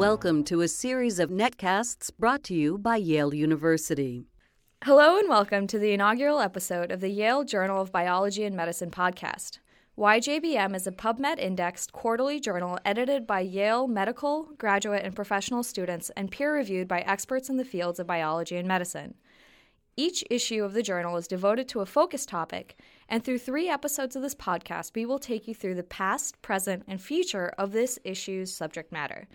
Welcome to a series of netcasts brought to you by Yale University. Hello, and welcome to the inaugural episode of the Yale Journal of Biology and Medicine podcast. YJBM is a PubMed indexed quarterly journal edited by Yale medical, graduate, and professional students and peer reviewed by experts in the fields of biology and medicine. Each issue of the journal is devoted to a focus topic, and through three episodes of this podcast, we will take you through the past, present, and future of this issue's subject matter.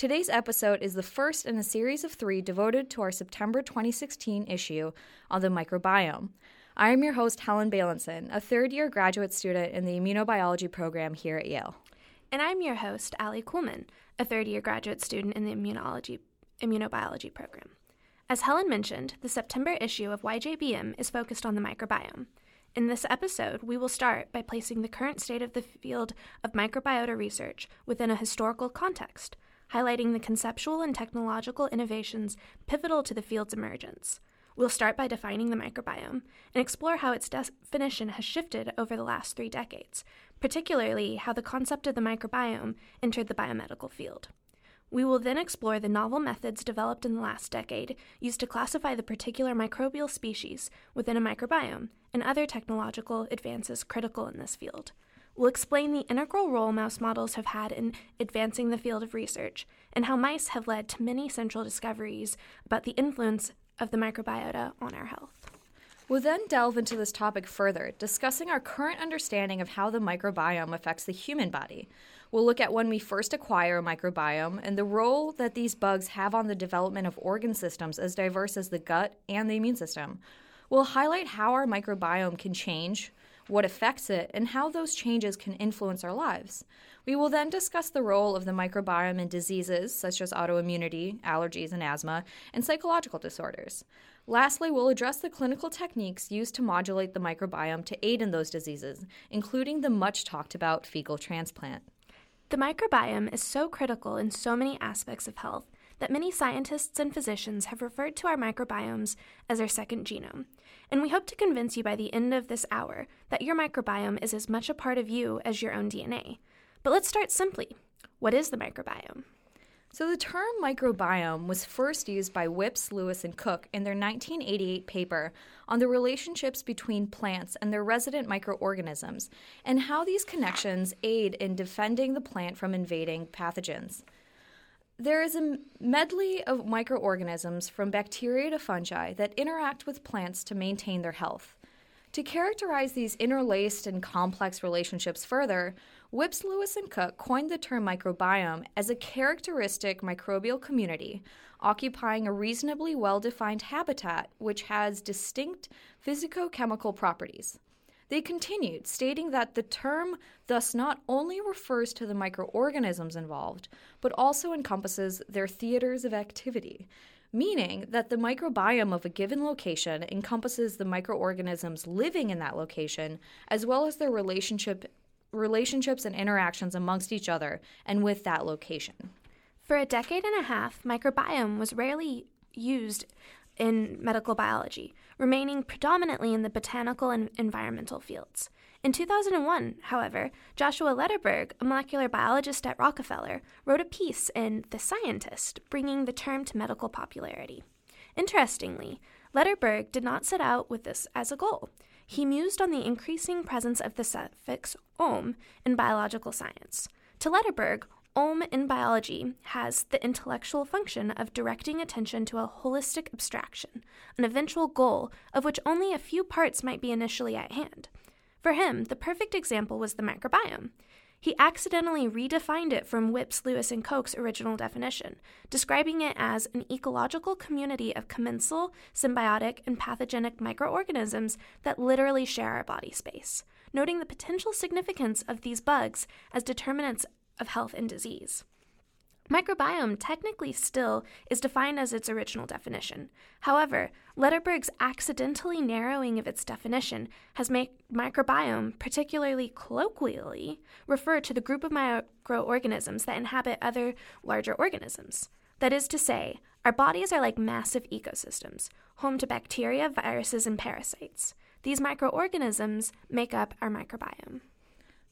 Today's episode is the first in a series of three devoted to our September 2016 issue on the microbiome. I am your host, Helen Balanson, a third year graduate student in the immunobiology program here at Yale. And I'm your host, Allie Kuhlman, a third year graduate student in the immunology, immunobiology program. As Helen mentioned, the September issue of YJBM is focused on the microbiome. In this episode, we will start by placing the current state of the field of microbiota research within a historical context, highlighting the conceptual and technological innovations pivotal to the field's emergence. We'll start by defining the microbiome and explore how its definition has shifted over the last three decades, particularly how the concept of the microbiome entered the biomedical field. We will then explore the novel methods developed in the last decade used to classify the particular microbial species within a microbiome and other technological advances critical in this field. We'll explain the integral role mouse models have had in advancing the field of research and how mice have led to many central discoveries about the influence of the microbiota on our health. We'll then delve into this topic further, discussing our current understanding of how the microbiome affects the human body. We'll look at when we first acquire a microbiome and the role that these bugs have on the development of organ systems as diverse as the gut and the immune system. We'll highlight how our microbiome can change, what affects it, and how those changes can influence our lives. We will then discuss the role of the microbiome in diseases such as autoimmunity, allergies, and asthma, and psychological disorders. Lastly, we'll address the clinical techniques used to modulate the microbiome to aid in those diseases, including the much talked about fecal transplant. The microbiome is so critical in so many aspects of health that many scientists and physicians have referred to our microbiomes as our second genome. And we hope to convince you by the end of this hour that your microbiome is as much a part of you as your own DNA. But let's start simply. What is the microbiome? So, the term microbiome was first used by Whipps, Lewis, and Cook in their 1988 paper on the relationships between plants and their resident microorganisms and how these connections aid in defending the plant from invading pathogens. There is a medley of microorganisms from bacteria to fungi that interact with plants to maintain their health. To characterize these interlaced and complex relationships further, Whipps Lewis, and Cook coined the term microbiome as a characteristic microbial community occupying a reasonably well defined habitat which has distinct physicochemical properties. They continued, stating that the term thus not only refers to the microorganisms involved, but also encompasses their theaters of activity, meaning that the microbiome of a given location encompasses the microorganisms living in that location, as well as their relationship relationships and interactions amongst each other and with that location. For a decade and a half, microbiome was rarely used in medical biology, remaining predominantly in the botanical and environmental fields. In 2001, however, Joshua Lederberg, a molecular biologist at Rockefeller, wrote a piece in The Scientist, bringing the term to medical popularity. Interestingly, Lederberg did not set out with this as a goal. He mused on the increasing presence of the suffix "ome" in biological science. To Lederberg, "ome" in biology has the intellectual function of directing attention to a holistic abstraction, an eventual goal of which only a few parts might be initially at hand. For him, the perfect example was the microbiome. He accidentally redefined it from Whipps, Lewis, and Cook's original definition, describing it as an ecological community of commensal, symbiotic, and pathogenic microorganisms that literally share our body space, noting the potential significance of these bugs as determinants of health and disease. Microbiome technically still is defined as its original definition. However, Lederberg's accidentally narrowing of its definition has made microbiome, particularly colloquially, refer to the group of microorganisms that inhabit other larger organisms. That is to say, our bodies are like massive ecosystems, home to bacteria, viruses, and parasites. These microorganisms make up our microbiome.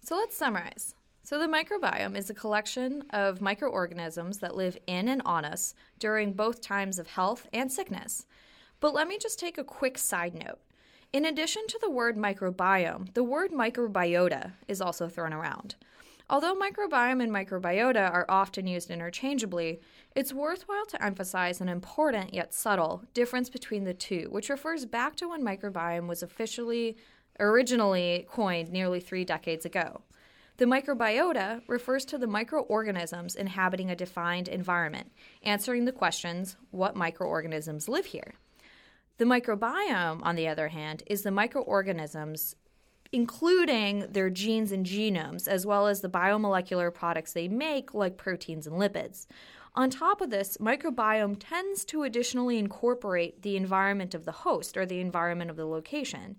So let's summarize. So, the microbiome is a collection of microorganisms that live in and on us during both times of health and sickness. But let me just take a quick side note. In addition to the word microbiome, the word microbiota is also thrown around. Although microbiome and microbiota are often used interchangeably, it's worthwhile to emphasize an important yet subtle difference between the two, which refers back to when microbiome was officially originally coined nearly three decades ago. The microbiota refers to the microorganisms inhabiting a defined environment, answering the questions what microorganisms live here? The microbiome, on the other hand, is the microorganisms, including their genes and genomes, as well as the biomolecular products they make, like proteins and lipids. On top of this, microbiome tends to additionally incorporate the environment of the host or the environment of the location,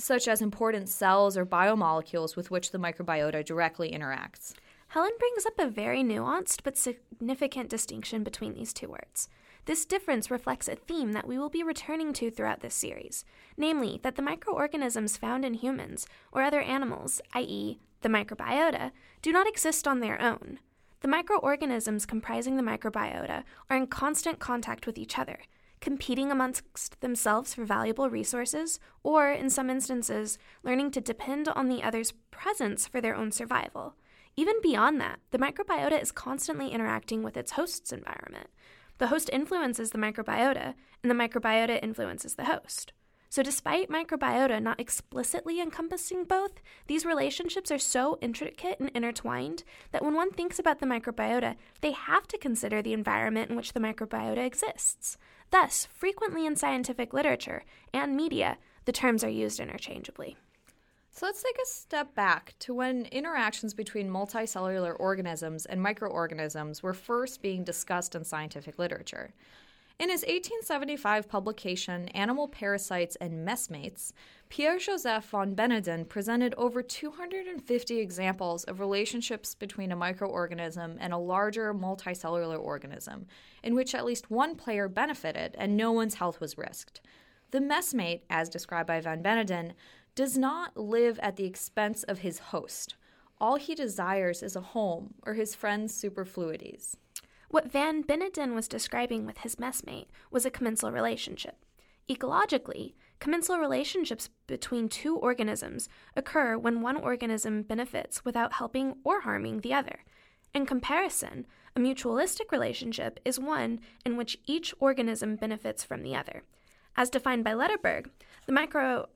such as important cells or biomolecules with which the microbiota directly interacts. Helen brings up a very nuanced but significant distinction between these two words. This difference reflects a theme that we will be returning to throughout this series, namely that the microorganisms found in humans or other animals, i.e., the microbiota, do not exist on their own. The microorganisms comprising the microbiota are in constant contact with each other, competing amongst themselves for valuable resources, or, in some instances, learning to depend on the other's presence for their own survival. Even beyond that, the microbiota is constantly interacting with its host's environment. The host influences the microbiota, and the microbiota influences the host. So, despite microbiota not explicitly encompassing both, these relationships are so intricate and intertwined that when one thinks about the microbiota, they have to consider the environment in which the microbiota exists. Thus, frequently in scientific literature and media, the terms are used interchangeably. So let's take a step back to when interactions between multicellular organisms and microorganisms were first being discussed in scientific literature. In his 1875 publication, Animal Parasites and Messmates, Pierre Joseph von Beneden presented over 250 examples of relationships between a microorganism and a larger multicellular organism, in which at least one player benefited and no one's health was risked. The messmate, as described by Van Beneden, does not live at the expense of his host. All he desires is a home or his friend's superfluities. What Van Beneden was describing with his messmate was a commensal relationship. Ecologically, commensal relationships between two organisms occur when one organism benefits without helping or harming the other. In comparison, a mutualistic relationship is one in which each organism benefits from the other. As defined by Lederberg, the micro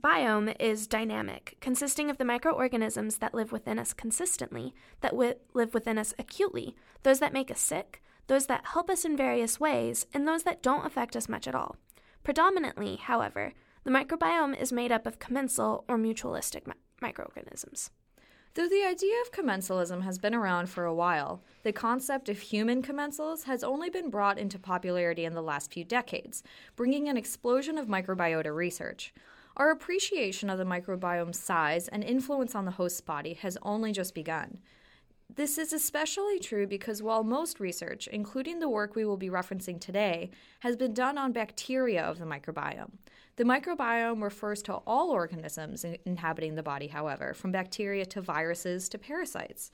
biome is dynamic, consisting of the microorganisms that live within us consistently, that wi- live within us acutely, those that make us sick, those that help us in various ways, and those that don't affect us much at all. Predominantly, however, the microbiome is made up of commensal or mutualistic mi- microorganisms. Though the idea of commensalism has been around for a while, the concept of human commensals has only been brought into popularity in the last few decades, bringing an explosion of microbiota research. Our appreciation of the microbiome's size and influence on the host's body has only just begun. This is especially true because while most research, including the work we will be referencing today, has been done on bacteria of the microbiome, the microbiome refers to all organisms inhabiting the body, however, from bacteria to viruses to parasites.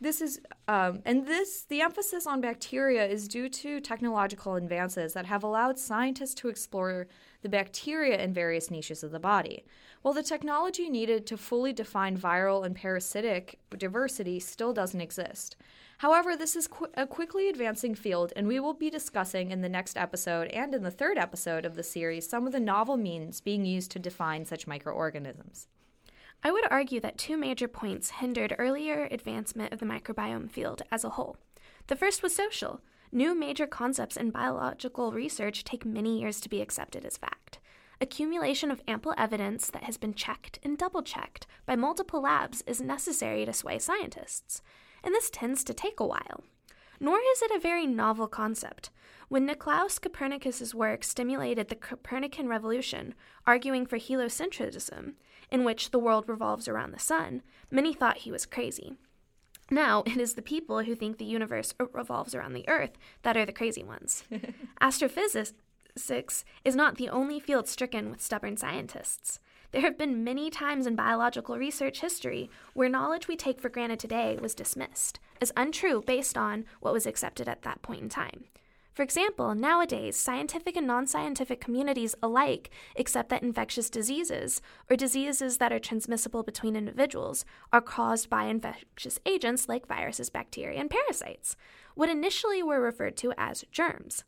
This is, um, and this, the emphasis on bacteria is due to technological advances that have allowed scientists to explore the bacteria in various niches of the body. While the technology needed to fully define viral and parasitic diversity still doesn't exist. However, this is qu- a quickly advancing field, and we will be discussing in the next episode and in the third episode of the series some of the novel means being used to define such microorganisms. I would argue that two major points hindered earlier advancement of the microbiome field as a whole. The first was social. New major concepts in biological research take many years to be accepted as fact. Accumulation of ample evidence that has been checked and double checked by multiple labs is necessary to sway scientists, and this tends to take a while. Nor is it a very novel concept. When Nicolaus Copernicus's work stimulated the Copernican revolution, arguing for heliocentrism, in which the world revolves around the sun, many thought he was crazy. Now, it is the people who think the universe revolves around the earth that are the crazy ones. Astrophysics is not the only field stricken with stubborn scientists. There have been many times in biological research history where knowledge we take for granted today was dismissed as untrue based on what was accepted at that point in time. For example, nowadays, scientific and non scientific communities alike accept that infectious diseases, or diseases that are transmissible between individuals, are caused by infectious agents like viruses, bacteria, and parasites, what initially were referred to as germs.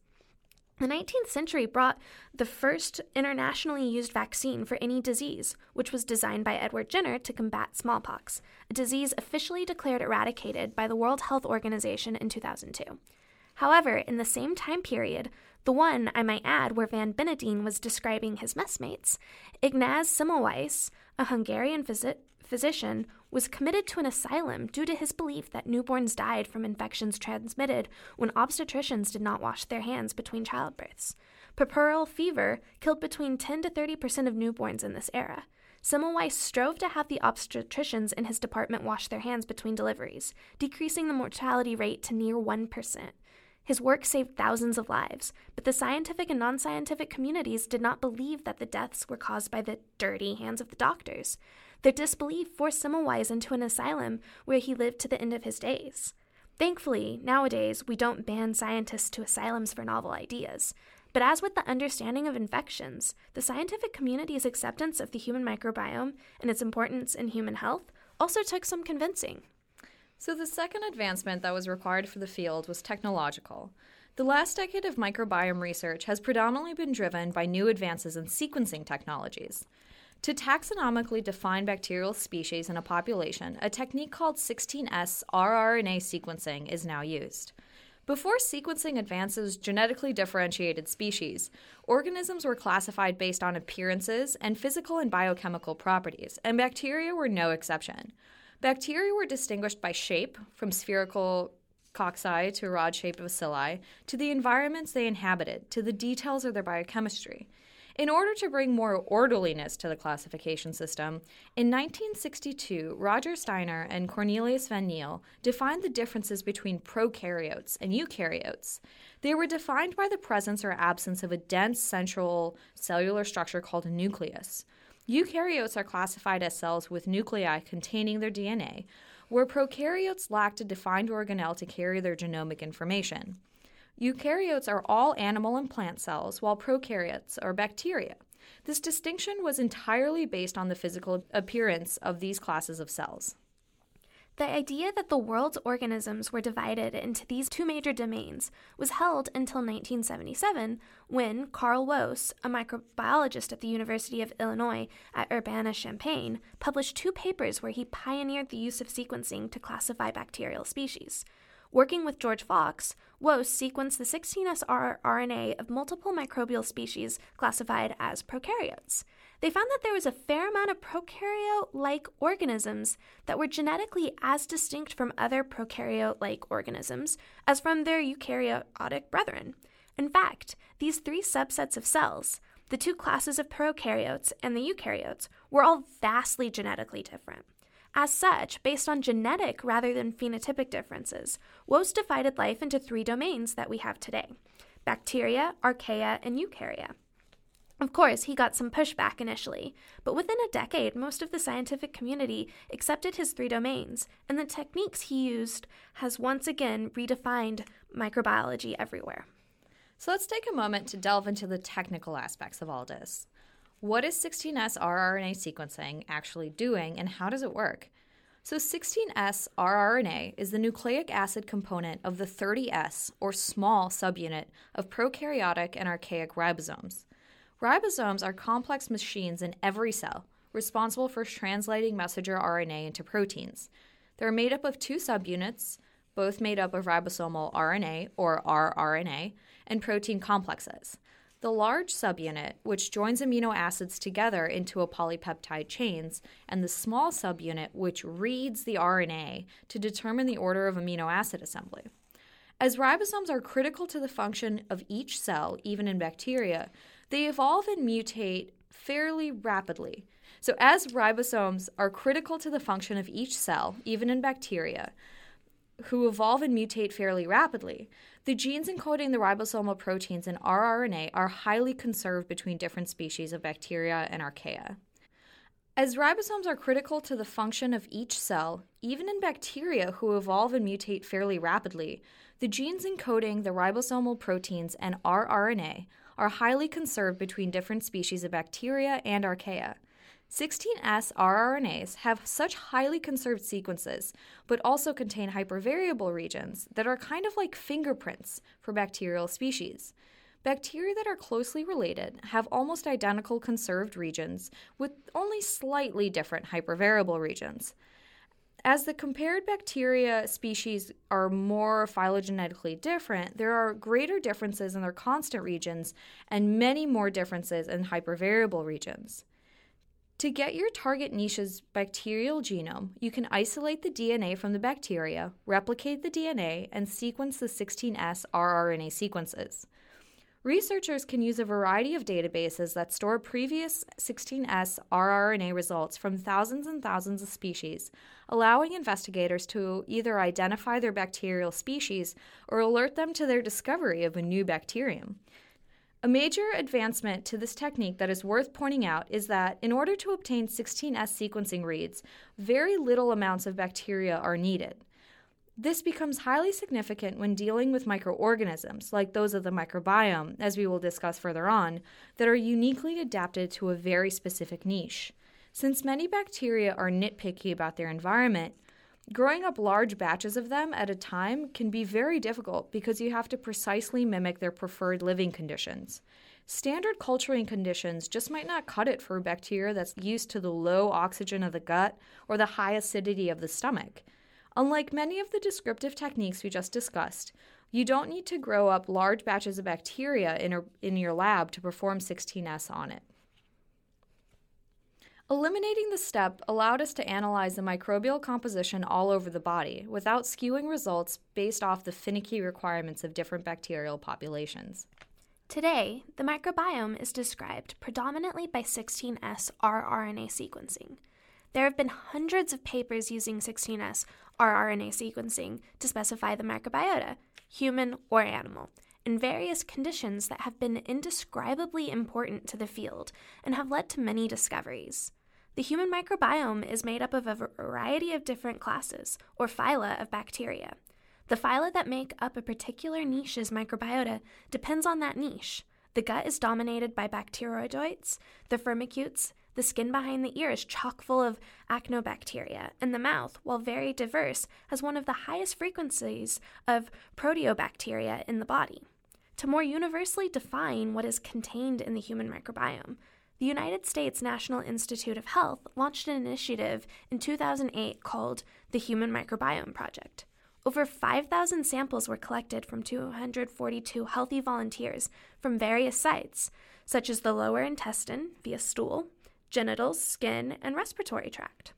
The 19th century brought the first internationally used vaccine for any disease, which was designed by Edward Jenner to combat smallpox, a disease officially declared eradicated by the World Health Organization in 2002. However, in the same time period, the one, I might add, where Van Beneden was describing his messmates, Ignaz Semmelweis, a Hungarian phys- physician, was committed to an asylum due to his belief that newborns died from infections transmitted when obstetricians did not wash their hands between childbirths. Puerperal fever killed between 10 to 30 percent of newborns in this era. Semmelweis strove to have the obstetricians in his department wash their hands between deliveries, decreasing the mortality rate to near 1%. His work saved thousands of lives, but the scientific and non scientific communities did not believe that the deaths were caused by the dirty hands of the doctors. Their disbelief forced Semmelweis into an asylum where he lived to the end of his days. Thankfully, nowadays, we don't ban scientists to asylums for novel ideas. But as with the understanding of infections, the scientific community's acceptance of the human microbiome and its importance in human health also took some convincing. So, the second advancement that was required for the field was technological. The last decade of microbiome research has predominantly been driven by new advances in sequencing technologies. To taxonomically define bacterial species in a population, a technique called 16S rRNA sequencing is now used. Before sequencing advances genetically differentiated species, organisms were classified based on appearances and physical and biochemical properties, and bacteria were no exception. Bacteria were distinguished by shape, from spherical cocci to rod shaped bacilli, to the environments they inhabited, to the details of their biochemistry. In order to bring more orderliness to the classification system, in 1962, Roger Stanier and Cornelius van Niel defined the differences between prokaryotes and eukaryotes. They were defined by the presence or absence of a dense central cellular structure called a nucleus. Eukaryotes are classified as cells with nuclei containing their DNA, where prokaryotes lacked a defined organelle to carry their genomic information. Eukaryotes are all animal and plant cells, while prokaryotes are bacteria. This distinction was entirely based on the physical appearance of these classes of cells. The idea that the world's organisms were divided into these two major domains was held until 1977 when Carl Woese, a microbiologist at the University of Illinois at Urbana Champaign, published two papers where he pioneered the use of sequencing to classify bacterial species. Working with George Fox, Woese sequenced the 16S rRNA of multiple microbial species classified as prokaryotes. They found that there was a fair amount of prokaryote like organisms that were genetically as distinct from other prokaryote like organisms as from their eukaryotic brethren. In fact, these three subsets of cells, the two classes of prokaryotes and the eukaryotes, were all vastly genetically different. As such, based on genetic rather than phenotypic differences, Woese divided life into three domains that we have today bacteria, archaea, and eukarya. Of course, he got some pushback initially, but within a decade, most of the scientific community accepted his three domains, and the techniques he used has once again redefined microbiology everywhere. So let's take a moment to delve into the technical aspects of all this. What is 16S rRNA sequencing actually doing and how does it work? So, 16S rRNA is the nucleic acid component of the 30S, or small subunit, of prokaryotic and archaic ribosomes. Ribosomes are complex machines in every cell, responsible for translating messenger RNA into proteins. They're made up of two subunits, both made up of ribosomal RNA, or rRNA, and protein complexes. The large subunit, which joins amino acids together into a polypeptide chains, and the small subunit, which reads the RNA to determine the order of amino acid assembly. As ribosomes are critical to the function of each cell, even in bacteria, they evolve and mutate fairly rapidly. So, as ribosomes are critical to the function of each cell, even in bacteria, who evolve and mutate fairly rapidly, the genes encoding the ribosomal proteins in rRNA are highly conserved between different species of bacteria and archaea. As ribosomes are critical to the function of each cell, even in bacteria who evolve and mutate fairly rapidly, the genes encoding the ribosomal proteins and rRNA are highly conserved between different species of bacteria and archaea. 16S rRNAs have such highly conserved sequences, but also contain hypervariable regions that are kind of like fingerprints for bacterial species. Bacteria that are closely related have almost identical conserved regions with only slightly different hypervariable regions. As the compared bacteria species are more phylogenetically different, there are greater differences in their constant regions and many more differences in hypervariable regions. To get your target niche's bacterial genome, you can isolate the DNA from the bacteria, replicate the DNA, and sequence the 16S rRNA sequences. Researchers can use a variety of databases that store previous 16S rRNA results from thousands and thousands of species, allowing investigators to either identify their bacterial species or alert them to their discovery of a new bacterium. A major advancement to this technique that is worth pointing out is that in order to obtain 16S sequencing reads, very little amounts of bacteria are needed. This becomes highly significant when dealing with microorganisms, like those of the microbiome, as we will discuss further on, that are uniquely adapted to a very specific niche. Since many bacteria are nitpicky about their environment, Growing up large batches of them at a time can be very difficult because you have to precisely mimic their preferred living conditions. Standard culturing conditions just might not cut it for a bacteria that's used to the low oxygen of the gut or the high acidity of the stomach. Unlike many of the descriptive techniques we just discussed, you don't need to grow up large batches of bacteria in, a, in your lab to perform 16S on it. Eliminating the step allowed us to analyze the microbial composition all over the body without skewing results based off the finicky requirements of different bacterial populations. Today, the microbiome is described predominantly by 16S rRNA sequencing. There have been hundreds of papers using 16S rRNA sequencing to specify the microbiota, human or animal, in various conditions that have been indescribably important to the field and have led to many discoveries. The human microbiome is made up of a variety of different classes, or phyla, of bacteria. The phyla that make up a particular niche's microbiota depends on that niche. The gut is dominated by bacteroidetes, the firmicutes, the skin behind the ear is chock full of actinobacteria, and the mouth, while very diverse, has one of the highest frequencies of proteobacteria in the body. To more universally define what is contained in the human microbiome, the United States National Institute of Health launched an initiative in 2008 called the Human Microbiome Project. Over 5,000 samples were collected from 242 healthy volunteers from various sites, such as the lower intestine via stool, genitals, skin, and respiratory tract.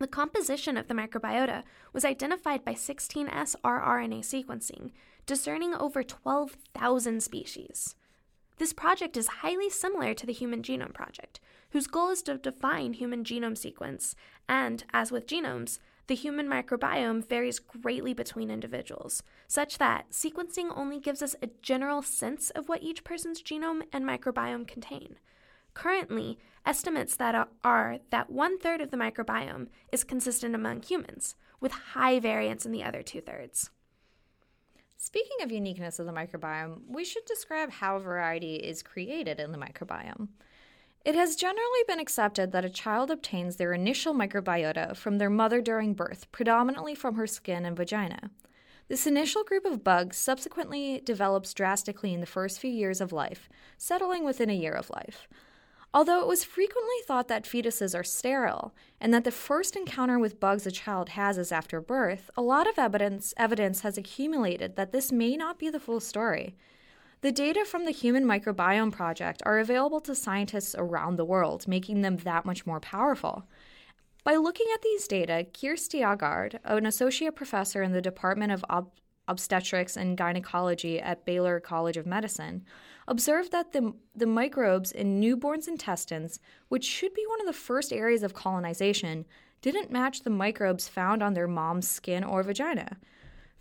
The composition of the microbiota was identified by 16S rRNA sequencing, discerning over 12,000 species. This project is highly similar to the Human Genome Project, whose goal is to define human genome sequence, and, as with genomes, the human microbiome varies greatly between individuals, such that sequencing only gives us a general sense of what each person's genome and microbiome contain. Currently, estimates that are that one third of the microbiome is consistent among humans, with high variance in the other two thirds. Speaking of uniqueness of the microbiome, we should describe how variety is created in the microbiome. It has generally been accepted that a child obtains their initial microbiota from their mother during birth, predominantly from her skin and vagina. This initial group of bugs subsequently develops drastically in the first few years of life, settling within a year of life. Although it was frequently thought that fetuses are sterile and that the first encounter with bugs a child has is after birth, a lot of evidence, evidence has accumulated that this may not be the full story. The data from the Human Microbiome Project are available to scientists around the world, making them that much more powerful. By looking at these data, Kjersti Aagaard, an associate professor in the Department of Ob- Obstetrics and Gynecology at Baylor College of Medicine, observed that the, the microbes in newborns' intestines, which should be one of the first areas of colonization, didn't match the microbes found on their mom's skin or vagina.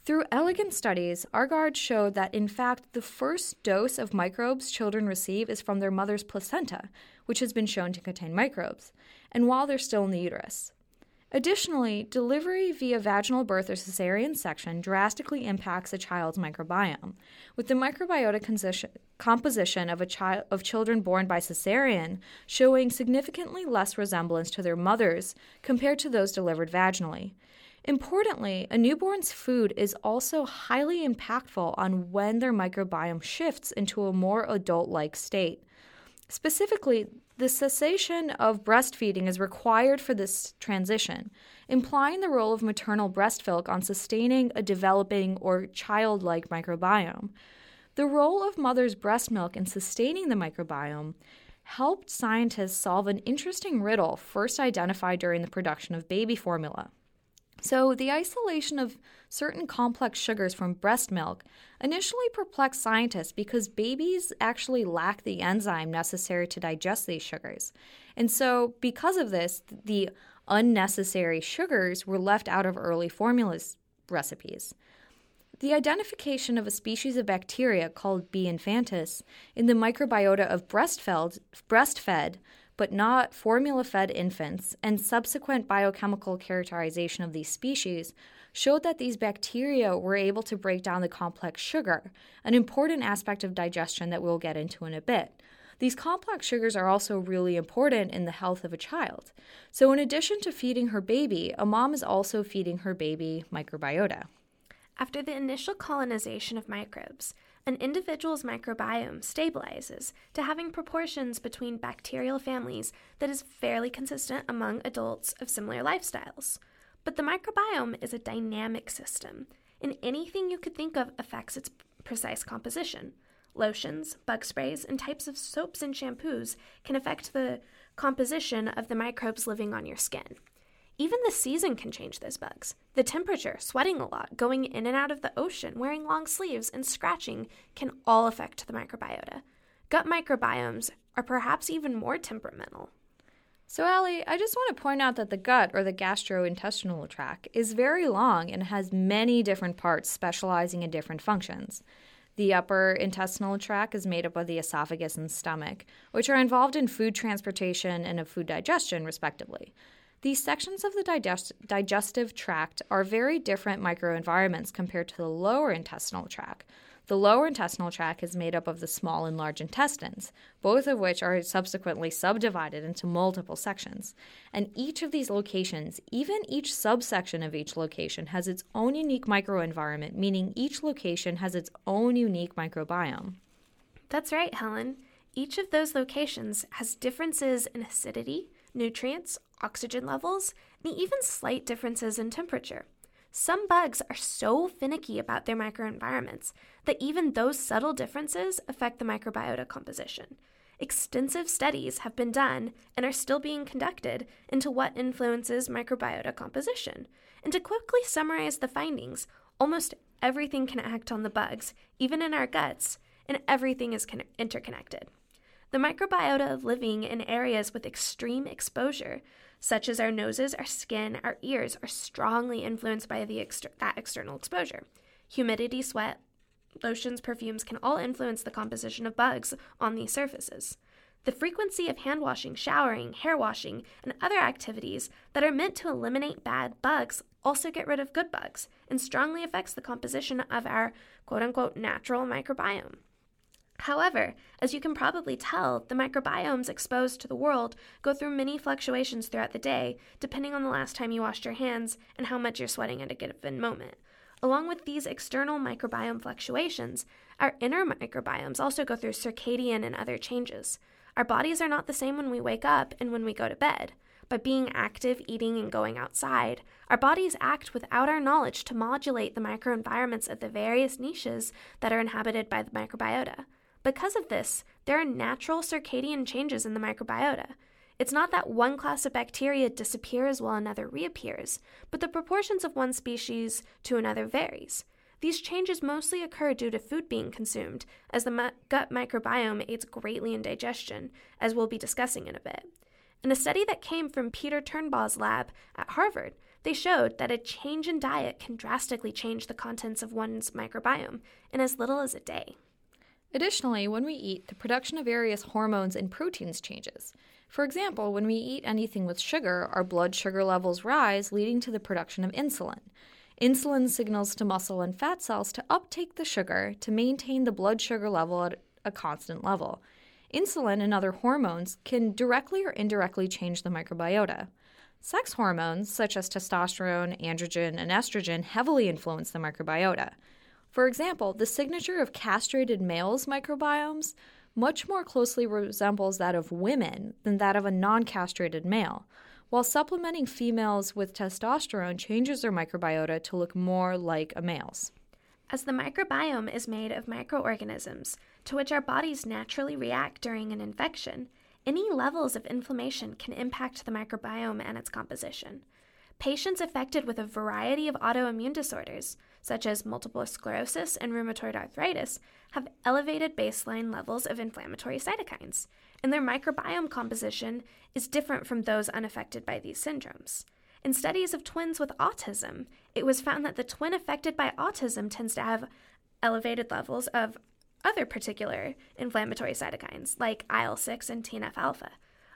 Through elegant studies, Aagaard showed that in fact the first dose of microbes children receive is from their mother's placenta, which has been shown to contain microbes. and while they're still in the uterus. Additionally, delivery via vaginal birth or cesarean section drastically impacts a child's microbiome. With the microbiota composition of, a child, of children born by cesarean showing significantly less resemblance to their mothers compared to those delivered vaginally. Importantly, a newborn's food is also highly impactful on when their microbiome shifts into a more adult like state. Specifically, the cessation of breastfeeding is required for this transition, implying the role of maternal breast milk on sustaining a developing or childlike microbiome. The role of mother's breast milk in sustaining the microbiome helped scientists solve an interesting riddle first identified during the production of baby formula. So, the isolation of certain complex sugars from breast milk initially perplexed scientists because babies actually lack the enzyme necessary to digest these sugars. And so, because of this, the unnecessary sugars were left out of early formulas recipes. The identification of a species of bacteria called B. infantis in the microbiota of breastfed, breastfed but not formula fed infants, and subsequent biochemical characterization of these species showed that these bacteria were able to break down the complex sugar, an important aspect of digestion that we'll get into in a bit. These complex sugars are also really important in the health of a child. So, in addition to feeding her baby, a mom is also feeding her baby microbiota. After the initial colonization of microbes, an individual's microbiome stabilizes to having proportions between bacterial families that is fairly consistent among adults of similar lifestyles. But the microbiome is a dynamic system, and anything you could think of affects its precise composition. Lotions, bug sprays, and types of soaps and shampoos can affect the composition of the microbes living on your skin. Even the season can change those bugs. The temperature, sweating a lot, going in and out of the ocean, wearing long sleeves, and scratching can all affect the microbiota. Gut microbiomes are perhaps even more temperamental. So, Allie, I just want to point out that the gut, or the gastrointestinal tract, is very long and has many different parts specializing in different functions. The upper intestinal tract is made up of the esophagus and stomach, which are involved in food transportation and of food digestion, respectively. These sections of the digest- digestive tract are very different microenvironments compared to the lower intestinal tract. The lower intestinal tract is made up of the small and large intestines, both of which are subsequently subdivided into multiple sections. And each of these locations, even each subsection of each location, has its own unique microenvironment, meaning each location has its own unique microbiome. That's right, Helen. Each of those locations has differences in acidity, nutrients, oxygen levels, and even slight differences in temperature. Some bugs are so finicky about their microenvironments that even those subtle differences affect the microbiota composition. Extensive studies have been done and are still being conducted into what influences microbiota composition. And to quickly summarize the findings, almost everything can act on the bugs, even in our guts, and everything is con- interconnected. The microbiota living in areas with extreme exposure, such as our noses, our skin, our ears, are strongly influenced by the exter- that external exposure. Humidity, sweat, lotions, perfumes can all influence the composition of bugs on these surfaces. The frequency of hand washing, showering, hair washing, and other activities that are meant to eliminate bad bugs also get rid of good bugs and strongly affects the composition of our quote unquote natural microbiome. However, as you can probably tell, the microbiomes exposed to the world go through many fluctuations throughout the day, depending on the last time you washed your hands and how much you're sweating at a given moment. Along with these external microbiome fluctuations, our inner microbiomes also go through circadian and other changes. Our bodies are not the same when we wake up and when we go to bed. By being active, eating, and going outside, our bodies act without our knowledge to modulate the microenvironments of the various niches that are inhabited by the microbiota. Because of this, there are natural circadian changes in the microbiota. It's not that one class of bacteria disappears while another reappears, but the proportions of one species to another varies. These changes mostly occur due to food being consumed, as the gut microbiome aids greatly in digestion, as we'll be discussing in a bit. In a study that came from Peter Turnbaugh's lab at Harvard, they showed that a change in diet can drastically change the contents of one's microbiome in as little as a day. Additionally, when we eat, the production of various hormones and proteins changes. For example, when we eat anything with sugar, our blood sugar levels rise, leading to the production of insulin. Insulin signals to muscle and fat cells to uptake the sugar to maintain the blood sugar level at a constant level. Insulin and other hormones can directly or indirectly change the microbiota. Sex hormones, such as testosterone, androgen, and estrogen, heavily influence the microbiota. For example, the signature of castrated males' microbiomes much more closely resembles that of women than that of a non castrated male, while supplementing females with testosterone changes their microbiota to look more like a male's. As the microbiome is made of microorganisms to which our bodies naturally react during an infection, any levels of inflammation can impact the microbiome and its composition. Patients affected with a variety of autoimmune disorders, such as multiple sclerosis and rheumatoid arthritis, have elevated baseline levels of inflammatory cytokines, and their microbiome composition is different from those unaffected by these syndromes. In studies of twins with autism, it was found that the twin affected by autism tends to have elevated levels of other particular inflammatory cytokines, like IL 6 and TNF alpha.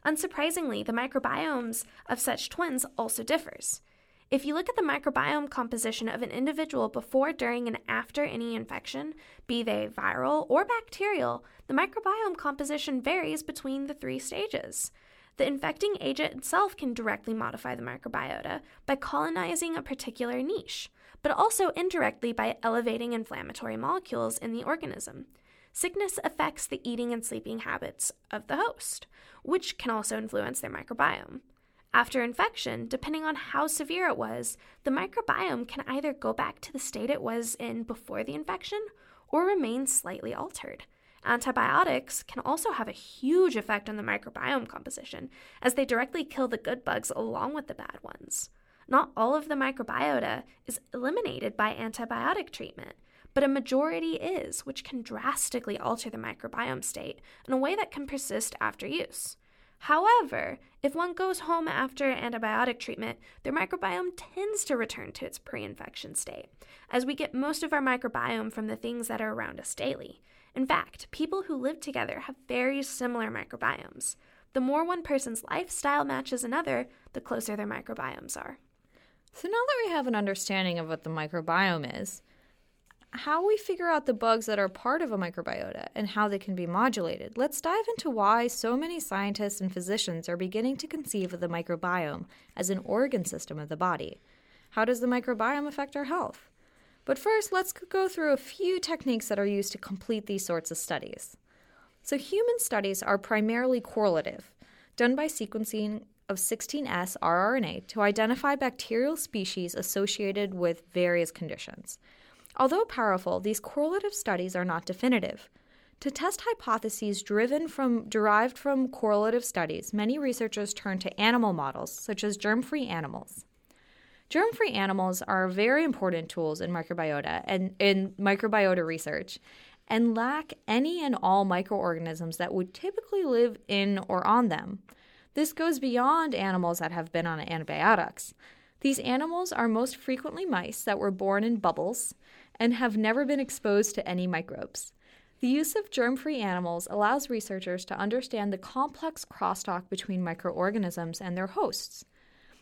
Unsurprisingly, the microbiomes of such twins also differs. If you look at the microbiome composition of an individual before, during, and after any infection, be they viral or bacterial, the microbiome composition varies between the three stages. The infecting agent itself can directly modify the microbiota by colonizing a particular niche, but also indirectly by elevating inflammatory molecules in the organism. Sickness affects the eating and sleeping habits of the host, which can also influence their microbiome. After infection, depending on how severe it was, the microbiome can either go back to the state it was in before the infection or remain slightly altered. Antibiotics can also have a huge effect on the microbiome composition, as they directly kill the good bugs along with the bad ones. Not all of the microbiota is eliminated by antibiotic treatment, but a majority is, which can drastically alter the microbiome state in a way that can persist after use. However, if one goes home after antibiotic treatment, their microbiome tends to return to its pre infection state, as we get most of our microbiome from the things that are around us daily. In fact, people who live together have very similar microbiomes. The more one person's lifestyle matches another, the closer their microbiomes are. So now that we have an understanding of what the microbiome is, how we figure out the bugs that are part of a microbiota and how they can be modulated, let's dive into why so many scientists and physicians are beginning to conceive of the microbiome as an organ system of the body. How does the microbiome affect our health? But first, let's go through a few techniques that are used to complete these sorts of studies. So, human studies are primarily correlative, done by sequencing of 16S rRNA to identify bacterial species associated with various conditions. Although powerful, these correlative studies are not definitive. To test hypotheses driven from derived from correlative studies, many researchers turn to animal models such as germ-free animals. Germ-free animals are very important tools in microbiota and in microbiota research and lack any and all microorganisms that would typically live in or on them. This goes beyond animals that have been on antibiotics. These animals are most frequently mice that were born in bubbles and have never been exposed to any microbes. The use of germ free animals allows researchers to understand the complex crosstalk between microorganisms and their hosts.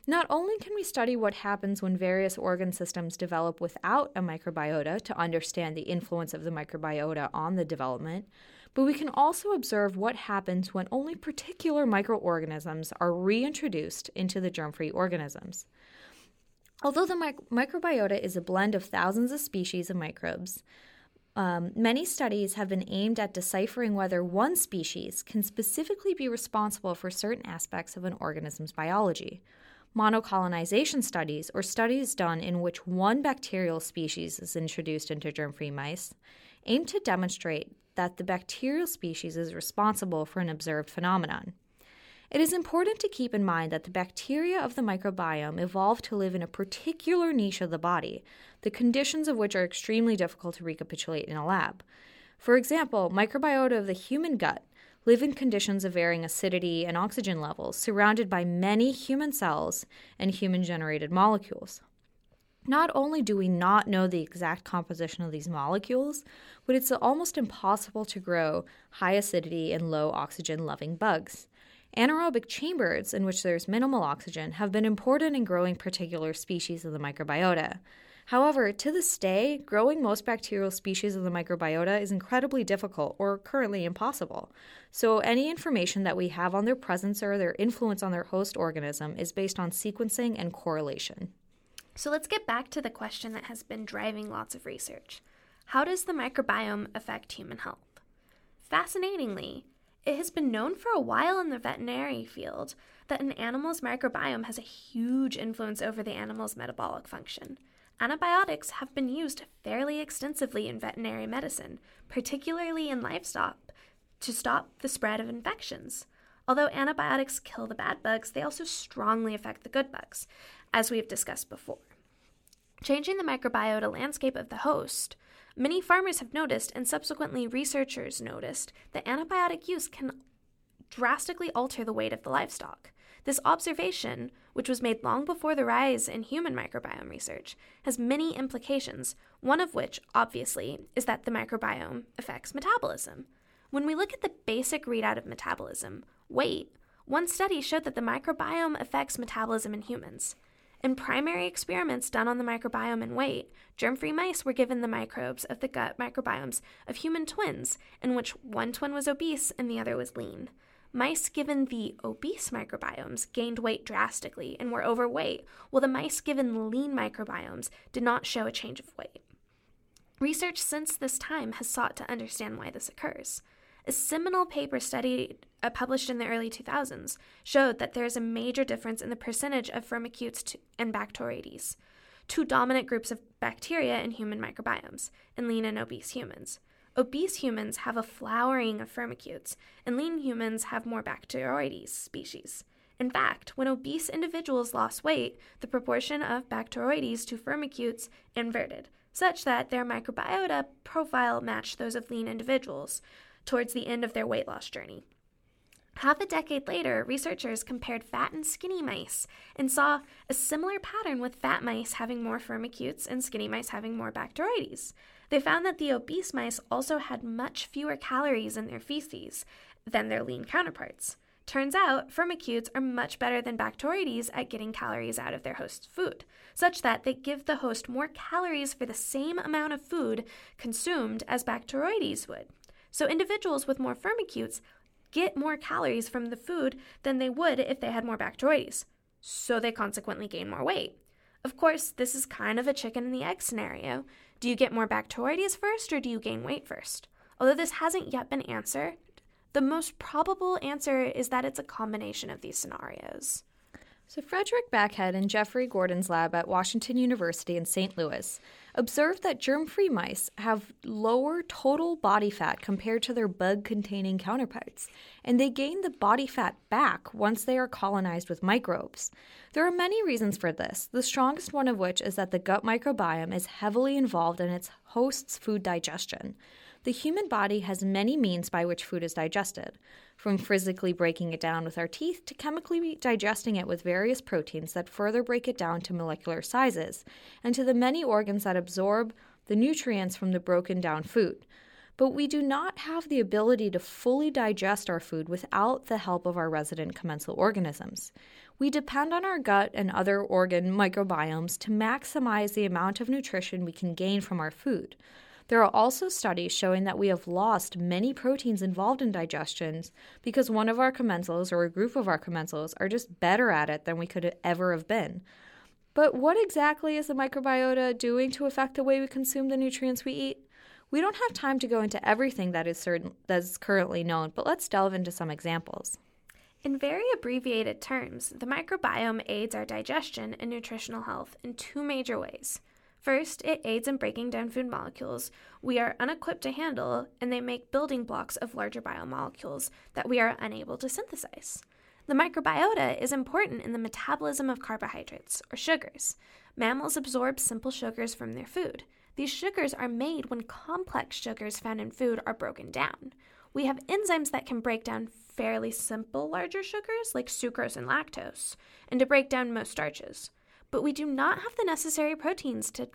Not only can we study what happens when various organ systems develop without a microbiota to understand the influence of the microbiota on the development, but we can also observe what happens when only particular microorganisms are reintroduced into the germ free organisms. Although the mic- microbiota is a blend of thousands of species of microbes, um, many studies have been aimed at deciphering whether one species can specifically be responsible for certain aspects of an organism's biology. Monocolonization studies, or studies done in which one bacterial species is introduced into germ free mice, aim to demonstrate that the bacterial species is responsible for an observed phenomenon. It is important to keep in mind that the bacteria of the microbiome evolved to live in a particular niche of the body, the conditions of which are extremely difficult to recapitulate in a lab. For example, microbiota of the human gut live in conditions of varying acidity and oxygen levels, surrounded by many human cells and human generated molecules. Not only do we not know the exact composition of these molecules, but it's almost impossible to grow high acidity and low oxygen loving bugs. Anaerobic chambers, in which there's minimal oxygen, have been important in growing particular species of the microbiota. However, to this day, growing most bacterial species of the microbiota is incredibly difficult or currently impossible. So, any information that we have on their presence or their influence on their host organism is based on sequencing and correlation. So let's get back to the question that has been driving lots of research How does the microbiome affect human health? Fascinatingly, it has been known for a while in the veterinary field that an animal's microbiome has a huge influence over the animal's metabolic function. Antibiotics have been used fairly extensively in veterinary medicine, particularly in livestock, to stop the spread of infections. Although antibiotics kill the bad bugs, they also strongly affect the good bugs, as we have discussed before. Changing the microbiota landscape of the host, many farmers have noticed, and subsequently researchers noticed, that antibiotic use can drastically alter the weight of the livestock. This observation, which was made long before the rise in human microbiome research, has many implications, one of which, obviously, is that the microbiome affects metabolism. When we look at the basic readout of metabolism, weight, one study showed that the microbiome affects metabolism in humans. In primary experiments done on the microbiome and weight, germ free mice were given the microbes of the gut microbiomes of human twins, in which one twin was obese and the other was lean. Mice given the obese microbiomes gained weight drastically and were overweight, while the mice given lean microbiomes did not show a change of weight. Research since this time has sought to understand why this occurs. A seminal paper studied uh, published in the early 2000s showed that there is a major difference in the percentage of firmicutes and Bacteroides, two dominant groups of bacteria in human microbiomes, in lean and obese humans. Obese humans have a flowering of firmicutes, and lean humans have more Bacteroides species. In fact, when obese individuals lost weight, the proportion of Bacteroides to firmicutes inverted, such that their microbiota profile matched those of lean individuals towards the end of their weight loss journey. Half a decade later, researchers compared fat and skinny mice and saw a similar pattern with fat mice having more firmicutes and skinny mice having more Bacteroides. They found that the obese mice also had much fewer calories in their feces than their lean counterparts. Turns out, firmicutes are much better than Bacteroides at getting calories out of their host's food, such that they give the host more calories for the same amount of food consumed as Bacteroides would. So, individuals with more firmicutes get more calories from the food than they would if they had more Bacteroides. So they consequently gain more weight. Of course, this is kind of a chicken and the egg scenario. Do you get more Bacteroides first or do you gain weight first? Although this hasn't yet been answered, the most probable answer is that it's a combination of these scenarios. So, Fredrik Bäckhed and Jeffrey Gordon's lab at Washington University in St. Louis observed that germ free mice have lower total body fat compared to their bug containing counterparts, and they gain the body fat back once they are colonized with microbes. There are many reasons for this, the strongest one of which is that the gut microbiome is heavily involved in its host's food digestion. The human body has many means by which food is digested, from physically breaking it down with our teeth to chemically digesting it with various proteins that further break it down to molecular sizes, and to the many organs that absorb the nutrients from the broken down food. But we do not have the ability to fully digest our food without the help of our resident commensal organisms. We depend on our gut and other organ microbiomes to maximize the amount of nutrition we can gain from our food. There are also studies showing that we have lost many proteins involved in digestions because one of our commensals or a group of our commensals are just better at it than we could ever have been. But what exactly is the microbiota doing to affect the way we consume the nutrients we eat? We don't have time to go into everything that is certain that is currently known, but let's delve into some examples. In very abbreviated terms, the microbiome aids our digestion and nutritional health in two major ways. First, it aids in breaking down food molecules we are unequipped to handle, and they make building blocks of larger biomolecules that we are unable to synthesize. The microbiota is important in the metabolism of carbohydrates, or sugars. Mammals absorb simple sugars from their food. These sugars are made when complex sugars found in food are broken down. We have enzymes that can break down fairly simple larger sugars like sucrose and lactose, and to break down most starches. But we do not have the necessary proteins to,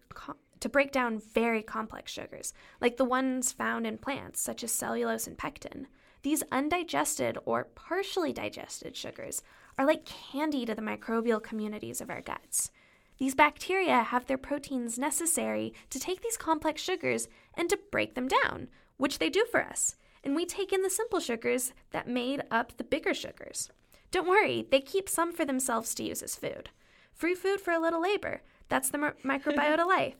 to break down very complex sugars, like the ones found in plants, such as cellulose and pectin. These undigested or partially digested sugars are like candy to the microbial communities of our guts. These bacteria have their proteins necessary to take these complex sugars and to break them down, which they do for us. And we take in the simple sugars that made up the bigger sugars. Don't worry, they keep some for themselves to use as food. Free food for a little labor. That's the mi- microbiota life.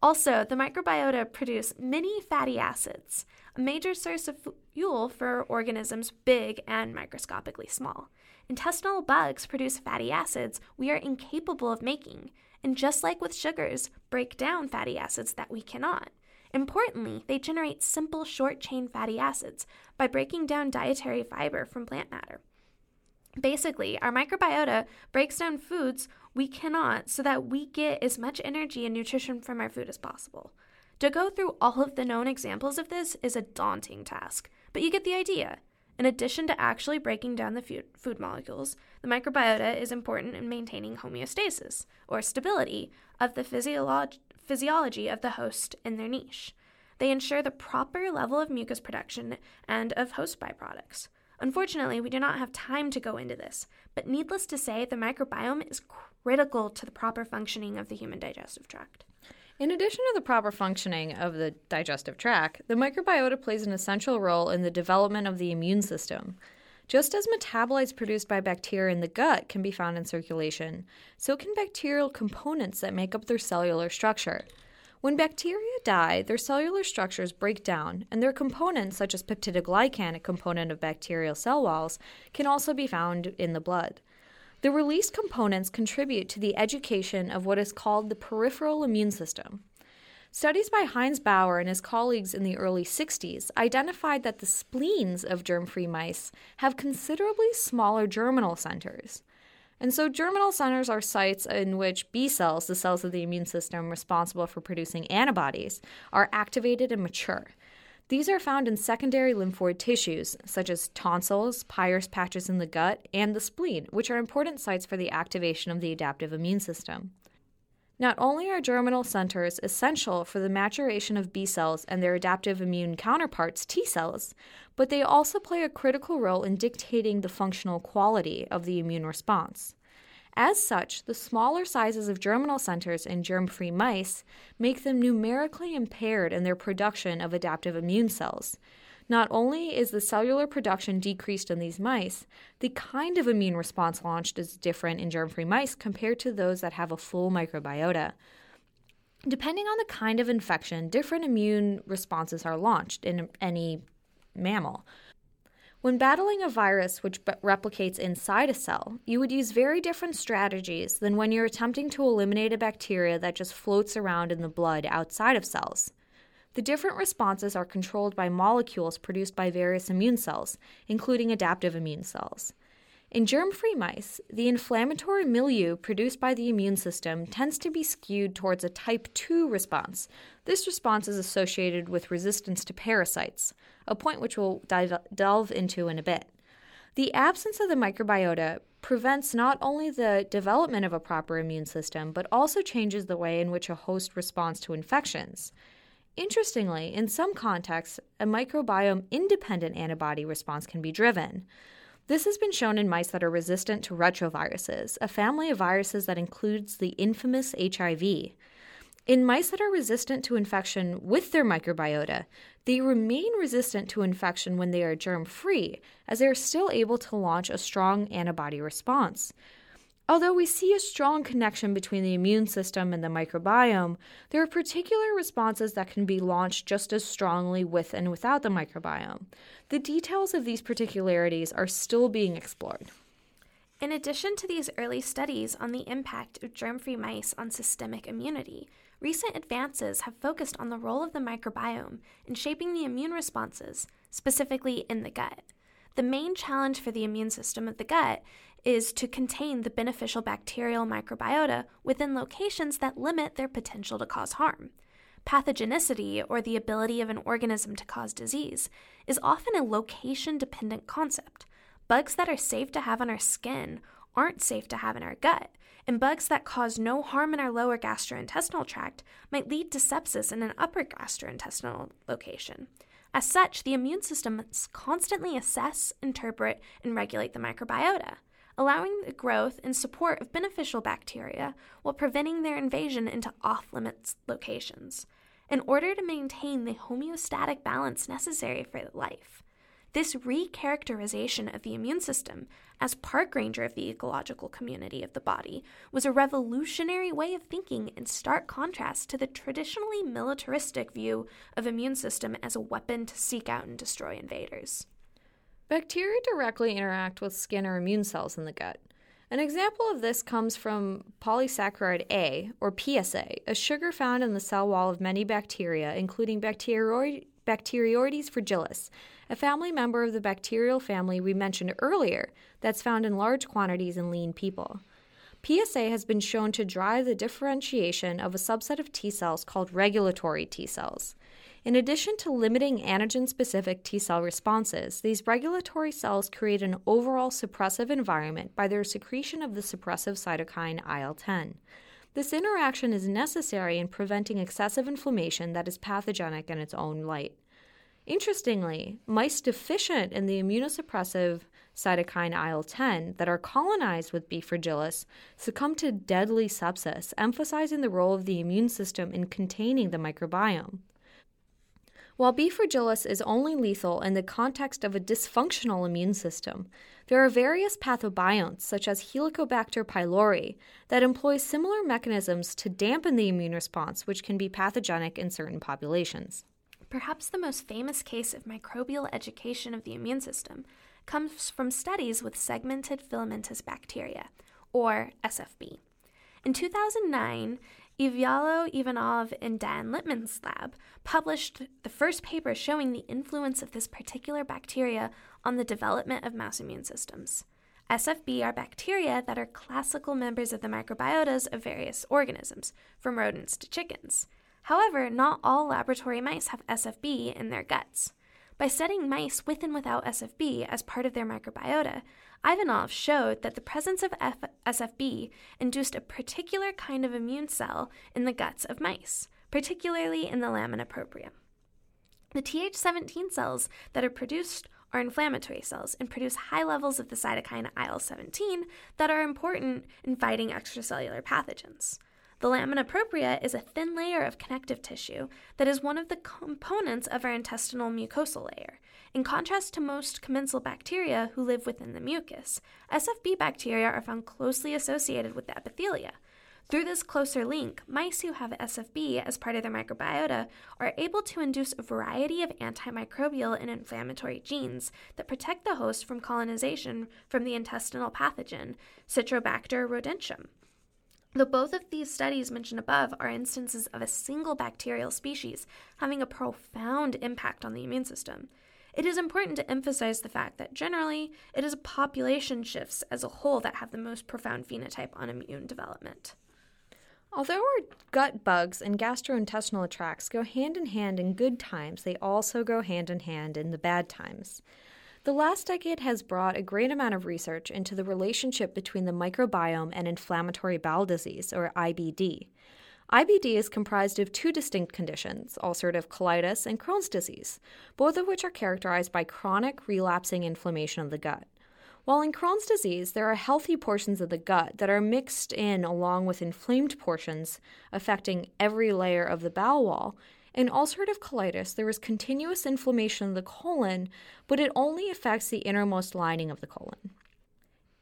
Also, the microbiota produce many fatty acids, a major source of fuel for organisms big and microscopically small. Intestinal bugs produce fatty acids we are incapable of making, and just like with sugars, break down fatty acids that we cannot. Importantly, they generate simple short chain fatty acids by breaking down dietary fiber from plant matter. Basically, our microbiota breaks down foods we cannot so that we get as much energy and nutrition from our food as possible. To go through all of the known examples of this is a daunting task, but you get the idea. In addition to actually breaking down the food, molecules, the microbiota is important in maintaining homeostasis, or stability, of the physiolog- physiology of the host in their niche. They ensure the proper level of mucus production and of host byproducts. Unfortunately, we do not have time to go into this, but needless to say, the microbiome is critical to the proper functioning of the human digestive tract. In addition to the proper functioning of the digestive tract, the microbiota plays an essential role in the development of the immune system. Just as metabolites produced by bacteria in the gut can be found in circulation, so can bacterial components that make up their cellular structure. When bacteria die, their cellular structures break down, and their components, such as peptidoglycan, a component of bacterial cell walls, can also be found in the blood. The released components contribute to the education of what is called the peripheral immune system. Studies by Heinz Bauer and his colleagues in the early 60s identified that the spleens of germ free mice have considerably smaller germinal centers. And so, germinal centers are sites in which B cells, the cells of the immune system responsible for producing antibodies, are activated and mature. These are found in secondary lymphoid tissues, such as tonsils, Peyer's patches in the gut, and the spleen, which are important sites for the activation of the adaptive immune system. Not only are germinal centers essential for the maturation of B cells and their adaptive immune counterparts, T cells, but they also play a critical role in dictating the functional quality of the immune response. As such, the smaller sizes of germinal centers in germ free mice make them numerically impaired in their production of adaptive immune cells. Not only is the cellular production decreased in these mice, the kind of immune response launched is different in germ free mice compared to those that have a full microbiota. Depending on the kind of infection, different immune responses are launched in any mammal. When battling a virus which replicates inside a cell, you would use very different strategies than when you're attempting to eliminate a bacteria that just floats around in the blood outside of cells. The different responses are controlled by molecules produced by various immune cells, including adaptive immune cells. In germ free mice, the inflammatory milieu produced by the immune system tends to be skewed towards a type 2 response. This response is associated with resistance to parasites, a point which we'll dive, delve into in a bit. The absence of the microbiota prevents not only the development of a proper immune system, but also changes the way in which a host responds to infections. Interestingly, in some contexts, a microbiome independent antibody response can be driven. This has been shown in mice that are resistant to retroviruses, a family of viruses that includes the infamous HIV. In mice that are resistant to infection with their microbiota, they remain resistant to infection when they are germ free, as they are still able to launch a strong antibody response. Although we see a strong connection between the immune system and the microbiome, there are particular responses that can be launched just as strongly with and without the microbiome. The details of these particularities are still being explored. In addition to these early studies on the impact of germ free mice on systemic immunity, recent advances have focused on the role of the microbiome in shaping the immune responses, specifically in the gut. The main challenge for the immune system of the gut is to contain the beneficial bacterial microbiota within locations that limit their potential to cause harm. Pathogenicity, or the ability of an organism to cause disease, is often a location dependent concept. Bugs that are safe to have on our skin aren't safe to have in our gut, and bugs that cause no harm in our lower gastrointestinal tract might lead to sepsis in an upper gastrointestinal location. As such, the immune system must constantly assess, interpret, and regulate the microbiota, allowing the growth and support of beneficial bacteria while preventing their invasion into off limits locations, in order to maintain the homeostatic balance necessary for life. This recharacterization of the immune system as park ranger of the ecological community of the body was a revolutionary way of thinking in stark contrast to the traditionally militaristic view of immune system as a weapon to seek out and destroy invaders. Bacteria directly interact with skin or immune cells in the gut. An example of this comes from polysaccharide A, or PSA, a sugar found in the cell wall of many bacteria, including Bacteroides fragilis, a family member of the bacterial family we mentioned earlier that's found in large quantities in lean people. PSA has been shown to drive the differentiation of a subset of T cells called regulatory T cells. In addition to limiting antigen specific T cell responses, these regulatory cells create an overall suppressive environment by their secretion of the suppressive cytokine IL 10. This interaction is necessary in preventing excessive inflammation that is pathogenic in its own right. Interestingly, mice deficient in the immunosuppressive cytokine IL 10 that are colonized with B. fragilis succumb to deadly sepsis, emphasizing the role of the immune system in containing the microbiome. While B. fragilis is only lethal in the context of a dysfunctional immune system, there are various pathobionts, such as Helicobacter pylori, that employ similar mechanisms to dampen the immune response, which can be pathogenic in certain populations. Perhaps the most famous case of microbial education of the immune system comes from studies with segmented filamentous bacteria, or SFB. In 2009, Ivaylo Ivanov and Dan Littman's lab published the first paper showing the influence of this particular bacteria on the development of mouse immune systems. SFB are bacteria that are classical members of the microbiotas of various organisms, from rodents to chickens. However, not all laboratory mice have SFB in their guts. By studying mice with and without SFB as part of their microbiota, Ivanov showed that the presence of F- SFB induced a particular kind of immune cell in the guts of mice, particularly in the lamina propria. The Th17 cells that are produced are inflammatory cells and produce high levels of the cytokine IL 17 that are important in fighting extracellular pathogens. The lamina propria is a thin layer of connective tissue that is one of the components of our intestinal mucosal layer. In contrast to most commensal bacteria who live within the mucus, SFB bacteria are found closely associated with the epithelia. Through this closer link, mice who have SFB as part of their microbiota are able to induce a variety of antimicrobial and inflammatory genes that protect the host from colonization from the intestinal pathogen Citrobacter rodentium. Though both of these studies mentioned above are instances of a single bacterial species having a profound impact on the immune system, it is important to emphasize the fact that generally it is population shifts as a whole that have the most profound phenotype on immune development. Although our gut bugs and gastrointestinal tracts go hand in hand in good times, they also go hand in hand in the bad times. The last decade has brought a great amount of research into the relationship between the microbiome and inflammatory bowel disease, or IBD. IBD is comprised of two distinct conditions ulcerative colitis and Crohn's disease, both of which are characterized by chronic relapsing inflammation of the gut. While in Crohn's disease, there are healthy portions of the gut that are mixed in along with inflamed portions affecting every layer of the bowel wall, in ulcerative colitis, there is continuous inflammation of the colon, but it only affects the innermost lining of the colon.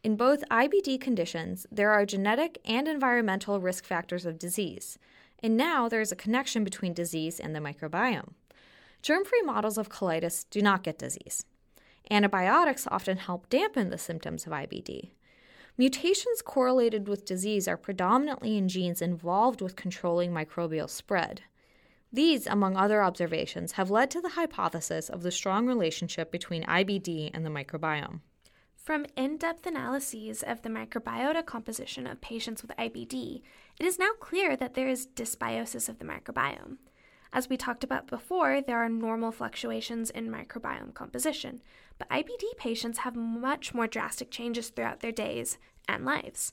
In both IBD conditions, there are genetic and environmental risk factors of disease, and now there is a connection between disease and the microbiome. Germ free models of colitis do not get disease. Antibiotics often help dampen the symptoms of IBD. Mutations correlated with disease are predominantly in genes involved with controlling microbial spread. These, among other observations, have led to the hypothesis of the strong relationship between IBD and the microbiome. From in depth analyses of the microbiota composition of patients with IBD, it is now clear that there is dysbiosis of the microbiome. As we talked about before, there are normal fluctuations in microbiome composition, but IBD patients have much more drastic changes throughout their days and lives.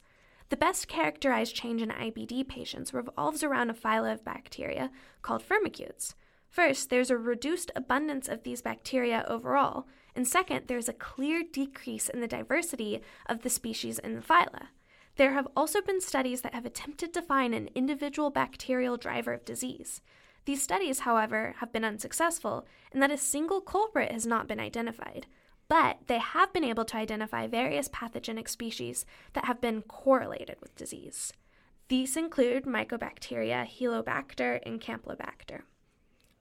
The best characterized change in IBD patients revolves around a phyla of bacteria called firmicutes. First, there's a reduced abundance of these bacteria overall, and second, there's a clear decrease in the diversity of the species in the phyla. There have also been studies that have attempted to find an individual bacterial driver of disease. These studies, however, have been unsuccessful in that a single culprit has not been identified, but they have been able to identify various pathogenic species that have been correlated with disease. These include Mycobacteria, Helicobacter, and Campylobacter.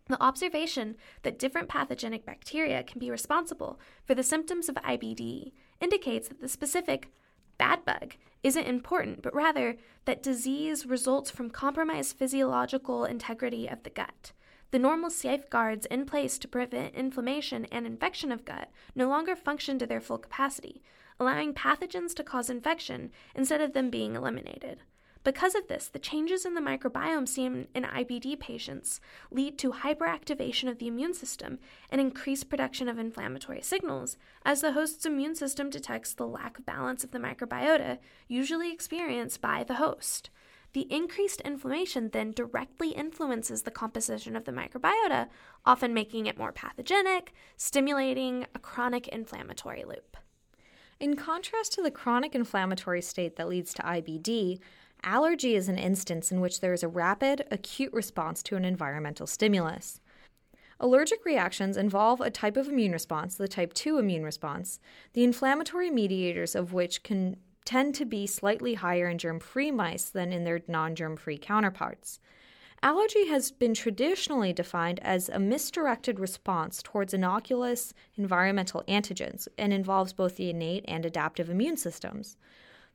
The observation that different pathogenic bacteria can be responsible for the symptoms of IBD indicates that the specific bad bug isn't important, but rather that disease results from compromised physiological integrity of the gut. The normal safeguards in place to prevent inflammation and infection of gut no longer function to their full capacity, allowing pathogens to cause infection instead of them being eliminated. Because of this, the changes in the microbiome seen in IBD patients lead to hyperactivation of the immune system and increased production of inflammatory signals, as the host's immune system detects the lack of balance of the microbiota usually experienced by the host. The increased inflammation then directly influences the composition of the microbiota, often making it more pathogenic, stimulating a chronic inflammatory loop. In contrast to the chronic inflammatory state that leads to IBD, Allergy is an instance in which there is a rapid, acute response to an environmental stimulus. Allergic reactions involve a type of immune response, the type 2 immune response, the inflammatory mediators of which can tend to be slightly higher in germ free mice than in their non germ free counterparts. Allergy has been traditionally defined as a misdirected response towards innocuous environmental antigens and involves both the innate and adaptive immune systems.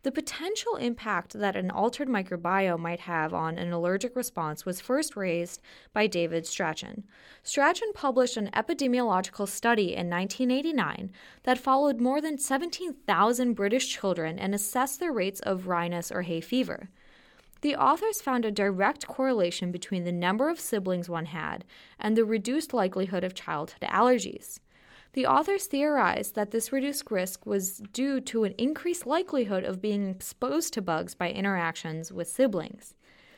The potential impact that an altered microbiome might have on an allergic response was first raised by David Strachan. Strachan published an epidemiological study in 1989 that followed more than 17,000 British children and assessed their rates of rhinus or hay fever. The authors found a direct correlation between the number of siblings one had and the reduced likelihood of childhood allergies. The authors theorized that this reduced risk was due to an increased likelihood of being exposed to bugs by interactions with siblings.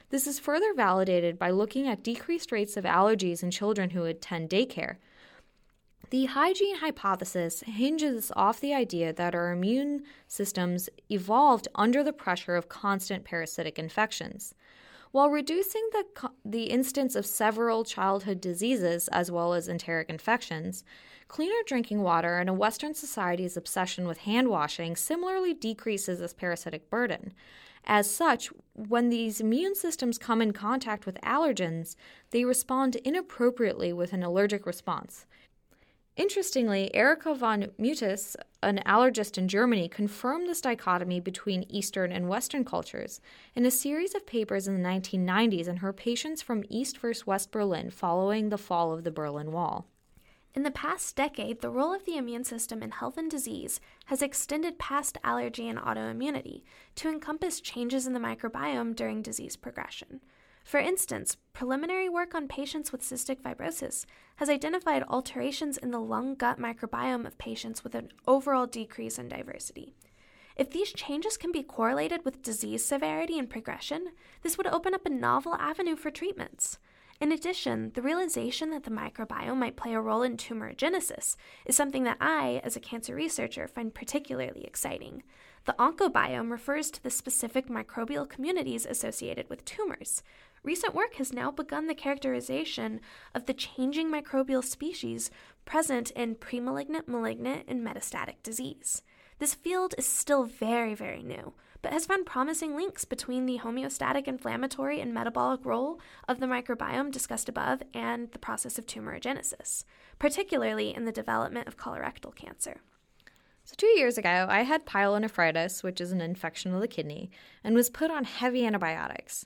This is further validated by looking at decreased rates of allergies in children who attend daycare. The hygiene hypothesis hinges off the idea that our immune systems evolved under the pressure of constant parasitic infections. While reducing the, the instance of several childhood diseases as well as enteric infections, Cleaner drinking water and a Western society's obsession with hand washing similarly decreases this parasitic burden. As such, when these immune systems come in contact with allergens, they respond inappropriately with an allergic response. Interestingly, Erika von Mutius, an allergist in Germany, confirmed this dichotomy between Eastern and Western cultures in a series of papers in the 1990s in her patients from East versus West Berlin following the fall of the Berlin Wall. In the past decade, the role of the immune system in health and disease has extended past allergy and autoimmunity to encompass changes in the microbiome during disease progression. For instance, preliminary work on patients with cystic fibrosis has identified alterations in the lung gut microbiome of patients with an overall decrease in diversity. If these changes can be correlated with disease severity and progression, this would open up a novel avenue for treatments. In addition, the realization that the microbiome might play a role in tumorigenesis is something that I, as a cancer researcher, find particularly exciting. The oncobiome refers to the specific microbial communities associated with tumors. Recent work has now begun the characterization of the changing microbial species present in premalignant, malignant, and metastatic disease. This field is still very, very new, but has found promising links between the homeostatic inflammatory and metabolic role of the microbiome discussed above and the process of tumorigenesis, particularly in the development of colorectal cancer. So, two years ago, I had pyelonephritis, which is an infection of the kidney, and was put on heavy antibiotics.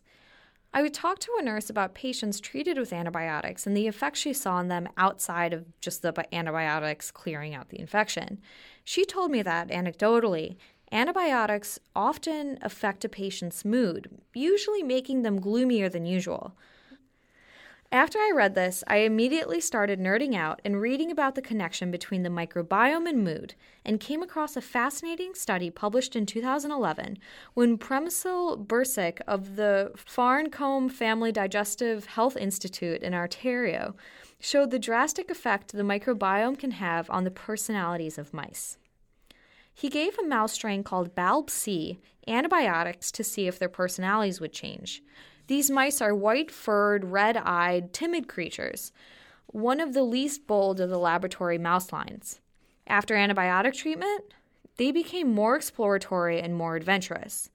I would talk to a nurse about patients treated with antibiotics and the effects she saw on them outside of just the antibiotics clearing out the infection. She told me that, anecdotally, Antibiotics often affect a patient's mood, usually making them gloomier than usual. After I read this, I immediately started nerding out and reading about the connection between the microbiome and mood, and came across a fascinating study published in 2011 when Premysl Bercik of the Farncombe Family Digestive Health Institute in Ontario showed the drastic effect the microbiome can have on the personalities of mice. He gave a mouse strain called BALB-C antibiotics to see if their personalities would change. These mice are white furred, red eyed, timid creatures, one of the least bold of the laboratory mouse lines. After antibiotic treatment, they became more exploratory and more adventurous.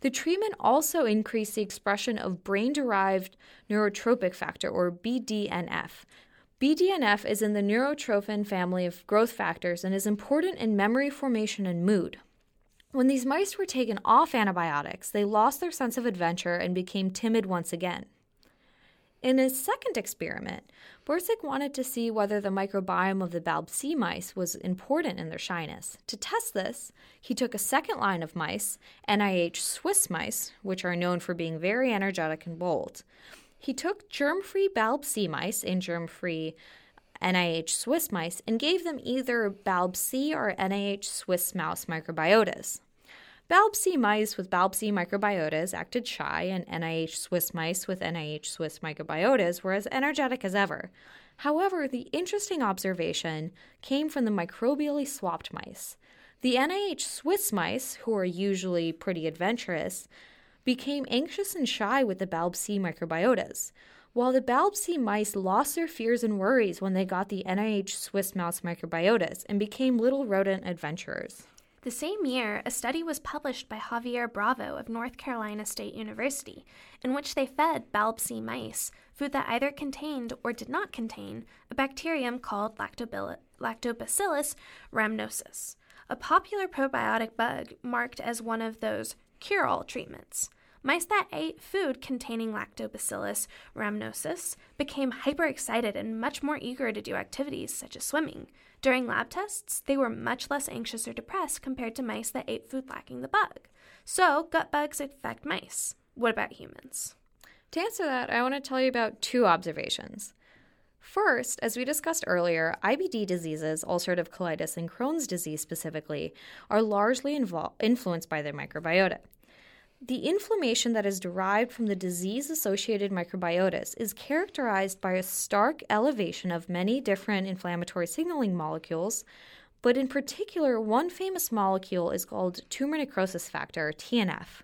The treatment also increased the expression of brain derived neurotrophic factor, or BDNF. BDNF is in the neurotrophin family of growth factors and is important in memory formation and mood. When these mice were taken off antibiotics, they lost their sense of adventure and became timid once again. In his second experiment, Bercik wanted to see whether the microbiome of the BALB-C mice was important in their shyness. To test this, he took a second line of mice, NIH Swiss mice, which are known for being very energetic and bold. He took germ free BALB-C mice and germ free NIH Swiss mice and gave them either BALB-C or NIH Swiss mouse microbiotas. BALB-C mice with BALB-C microbiotas acted shy, and NIH Swiss mice with NIH Swiss microbiotas were as energetic as ever. However, the interesting observation came from the microbially swapped mice. The NIH Swiss mice, who are usually pretty adventurous, became anxious and shy with the BALB-C microbiotas while the BALB-C mice lost their fears and worries when they got the NIH Swiss mouse microbiotas and became little rodent adventurers. The same year, a study was published by Javier Bravo of North Carolina State University, in which they fed BALB-C mice food that either contained or did not contain a bacterium called Lactobacillus rhamnosus, a popular probiotic bug marked as one of those cure-all treatments. Mice that ate food containing Lactobacillus rhamnosus became hyperexcited and much more eager to do activities such as swimming. During lab tests, they were much less anxious or depressed compared to mice that ate food lacking the bug. So, gut bugs affect mice. What about humans? To answer that, I want to tell you about two observations. First, as we discussed earlier, IBD diseases, ulcerative colitis and Crohn's disease specifically, are largely influenced by their microbiota. The inflammation that is derived from the disease associated microbiotas is characterized by a stark elevation of many different inflammatory signaling molecules, but in particular, one famous molecule is called tumor necrosis factor, TNF.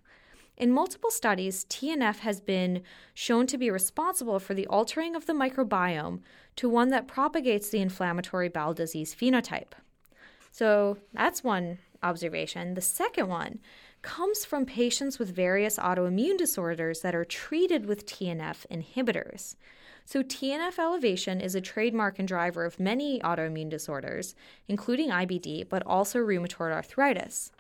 In multiple studies, TNF has been shown to be responsible for the altering of the microbiome to one that propagates the inflammatory bowel disease phenotype. So that's one observation. The second one comes from patients with various autoimmune disorders that are treated with TNF inhibitors. So, TNF elevation is a trademark and driver of many autoimmune disorders, including IBD, but also rheumatoid arthritis.